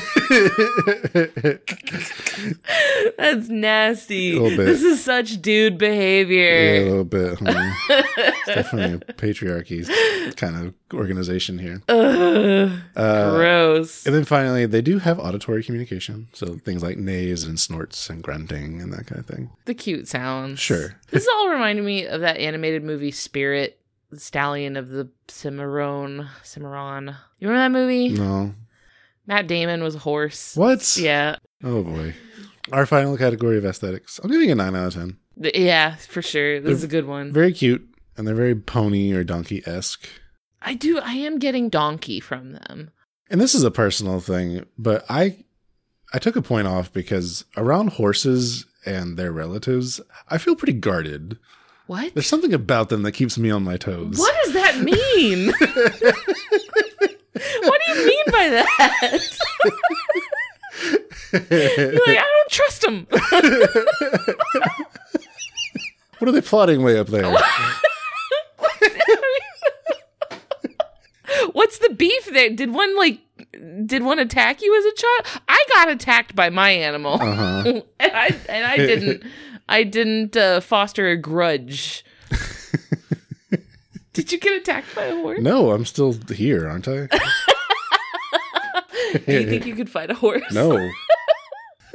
That's nasty. A little bit. This is such dude Yeah, a little bit. (laughs) definitely a patriarchy kind of organization here. Ugh, uh, gross. And then finally, they do have auditory communication. So things like neighs and snorts and grunting and that kind of thing. The cute sounds. Sure. (laughs) This all reminded me of that animated movie Spirit, the Stallion of the Cimarron. Cimarron. You remember that movie? No. Matt Damon was a horse. What? Yeah. Oh boy. Our final category of aesthetics. I'm giving it a 9 out of 10. Yeah, for sure. This is a good one. Very cute. And they're very pony or donkey esque. I do. I am getting donkey from them. And this is a personal thing, but I I took a point off because around horses and their relatives, I feel pretty guarded. What? There's something about them that keeps me on my toes. What does that mean? (laughs) (laughs) what do you mean by that? You're like, I don't trust him. (laughs) What are they plotting way up there? (laughs) What's the beef there? Did one like did one attack you as a child? I got attacked by my animal. Uh-huh. (laughs) and I and I didn't I didn't uh, foster a grudge. Did you get attacked by a horse? no, I'm still here, aren't I? (laughs) Do you think you could fight a horse? No.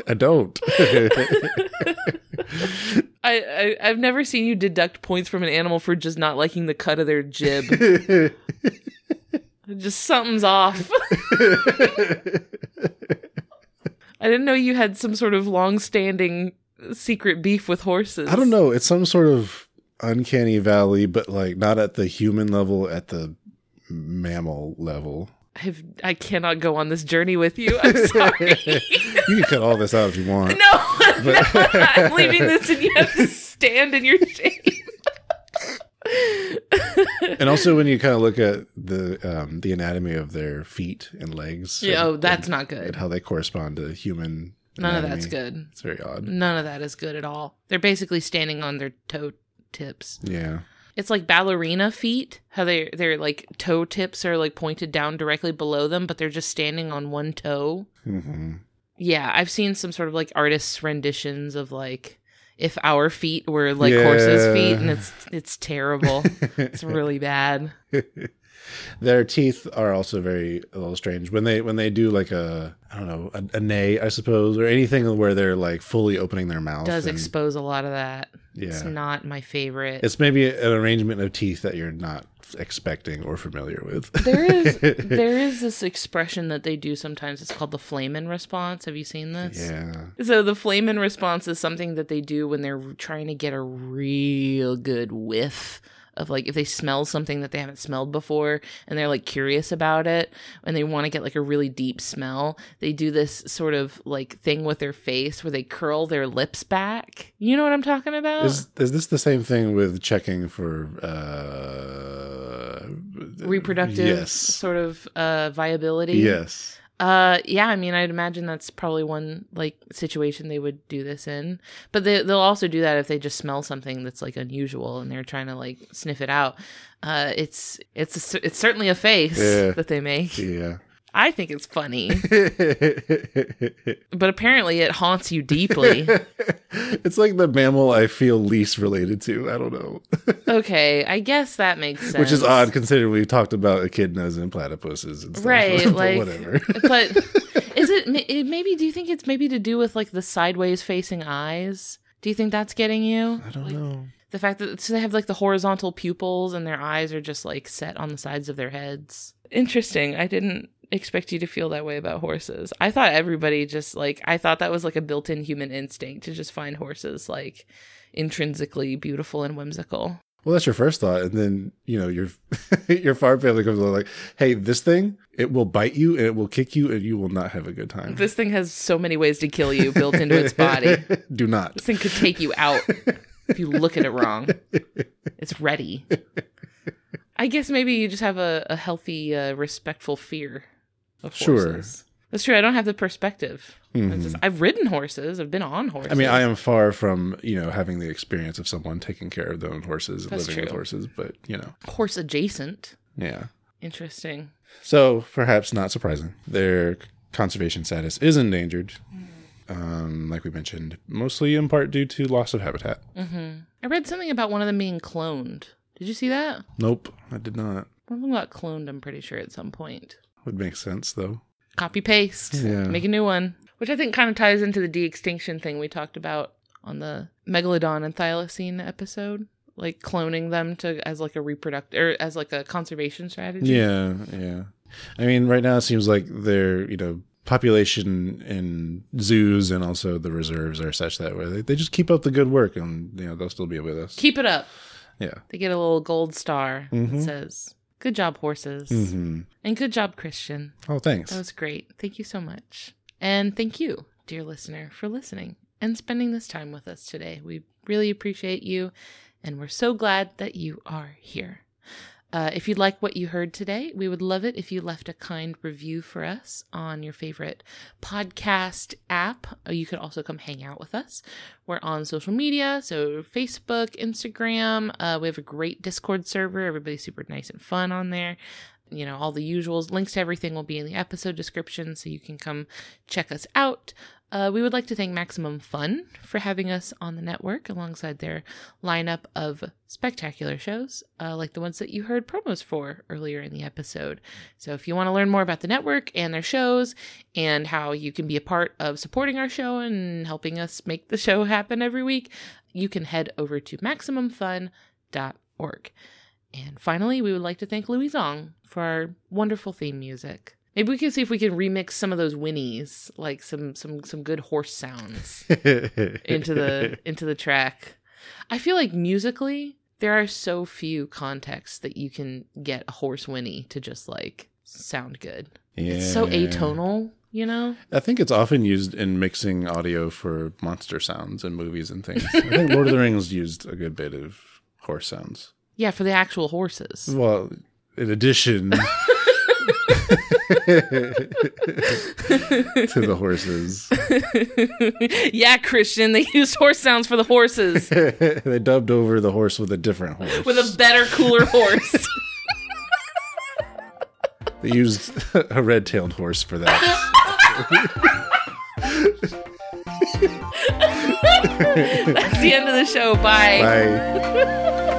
I don't. (laughs) I, I I've never seen you deduct points from an animal for just not liking the cut of their jib. (laughs) just something's off. I didn't know you had some sort of long-standing secret beef with horses. I don't know. It's some sort of uncanny valley, but like not at the human level, at the mammal level. I've, I cannot go on this journey with you. I'm sorry. (laughs) You can cut all this out if you want. no, no, I'm leaving this, and you have to stand in your shame. And also when you kind of look at the um, the anatomy of their feet and legs. Yeah, and- oh, that's not and good. how they correspond to human. None of that's good. It's very odd. None of that is good at all. They're basically standing on their toe tips. Yeah. It's like ballerina feet, how they their like toe tips are like pointed down directly below them, but they're just standing on one toe. hmm Yeah, I've seen some sort of like artists' renditions of like if our feet were like horses' feet, and it's it's terrible. it's really (laughs) bad. (laughs) Their teeth are also very a little strange when they when they do like a I don't know a, a neigh I suppose or anything where they're like fully opening their mouth. Does and- expose a lot of that. Yeah, It's Yeah. not my favorite. It's maybe an arrangement of teeth that you're not expecting or familiar with. there is (laughs) there is this expression that they do sometimes. It's called the flehmen response. Have you seen this? yeah. So the flehmen response is something that they do when they're trying to get a real good whiff of like if they smell something that they haven't smelled before and they're like curious about it and they want to get like a really deep smell they do this sort of like thing with their face where they curl their lips back you know what i'm talking about Is is this the same thing with checking for uh reproductive Yes. sort of uh viability Yes. Uh, yeah, I mean, I'd imagine that's probably one like situation they would do this in. But they they'll also do that if they just smell something that's like unusual and they're trying to like sniff it out. Uh, it's it's a, it's certainly a face Yeah. that they make. Yeah. I think it's funny, (laughs) but apparently it haunts you deeply. (laughs) it's like the mammal I feel least related to. I don't know. (laughs) okay, I guess that makes sense. Which is odd considering we talked about echidnas and platypuses and stuff. right? but like, whatever. but is it, it maybe? Do you think it's maybe to do with like the sideways facing eyes? Do you think that's getting you? I don't know. The fact that so they have like the horizontal pupils and their eyes are just like set on the sides of their heads. Interesting. I didn't expect you to feel that way about horses. I thought everybody just like I thought that was like a built-in human instinct to just find horses like intrinsically beautiful and whimsical. Well, that's your first thought, and then you know your (laughs) your farm family comes along like, "Hey, this thing it will bite you and it will kick you, and you will not have a good time." This thing has so many ways to kill you built into its body. (laughs) Do not. This thing could take you out. if you look at it wrong. It's ready. I guess maybe you just have a, a healthy, uh, respectful fear of Sure. horses. That's true. I don't have the perspective. It's just- I've ridden horses. I've been on horses. Mm-hmm. I mean, I am far from you know having the experience of someone taking care of their own horses and That's living with horses, but you know, horse adjacent. yeah. Interesting. So perhaps not surprising, their conservation status is endangered. Um, like we mentioned, mostly in part due to loss of habitat. I read something about one of them being cloned. Did you see that? Nope, I did not. One of them got cloned, I'm pretty sure, at some point. Would make sense though. Copy paste. Yeah. Make a new one. Which I think kind of ties into the de extinction thing we talked about on the Megalodon and Thylacine episode. Like cloning them to as like a reproductive or as like a conservation strategy. Yeah, yeah. I mean, right now it seems like their you know population in zoos and also the reserves are such that way they, they just keep up the good work and you know they'll still be with us. Keep it up. Yeah. They get a little gold star that mm-hmm. says, Good job, horses. hmm And good job, Christian. Oh, thanks. That was great. Thank you so much. And thank you, dear listener, for listening and spending this time with us today. We really appreciate you, and we're so glad that you are here. Uh, if you like what you heard today, we would love it if you left a kind review for us on your favorite podcast app. Uh, You could also come hang out with us. We're on social media, so Facebook, Instagram. Uh, we have a great Discord server. Everybody's super nice and fun on there you know, all the usuals. Links to everything will be in the episode description, so you can come check us out. Uh, we would like to thank Maximum Fun for having us on the network alongside their lineup of spectacular shows, uh, like the ones that you heard promos for earlier in the episode. So, if you want to learn more about the network and their shows and how you can be a part of supporting our show and helping us make the show happen every week, you can head over to MaximumFun.org. And finally, we would like to thank Louis Zong for our wonderful theme music. Maybe we can see if we can remix some of those whinnies, like some some some good horse sounds (laughs) into the into the track. I feel like musically there are so few contexts that you can get a horse whinny to just like sound good. It's so atonal, you know? I think it's often used in mixing audio for monster sounds in movies and things. (laughs) I think Lord of the Rings used a good bit of horse sounds. Yeah, for the actual horses. Well, in addition (laughs) to the horses, (laughs) yeah, Christian, they used horse sounds for the horses (laughs) they dubbed over the horse with a different horse. with a better, cooler horse. (laughs) They used a red-tailed horse for that. That's the end of the show. Bye. Bye.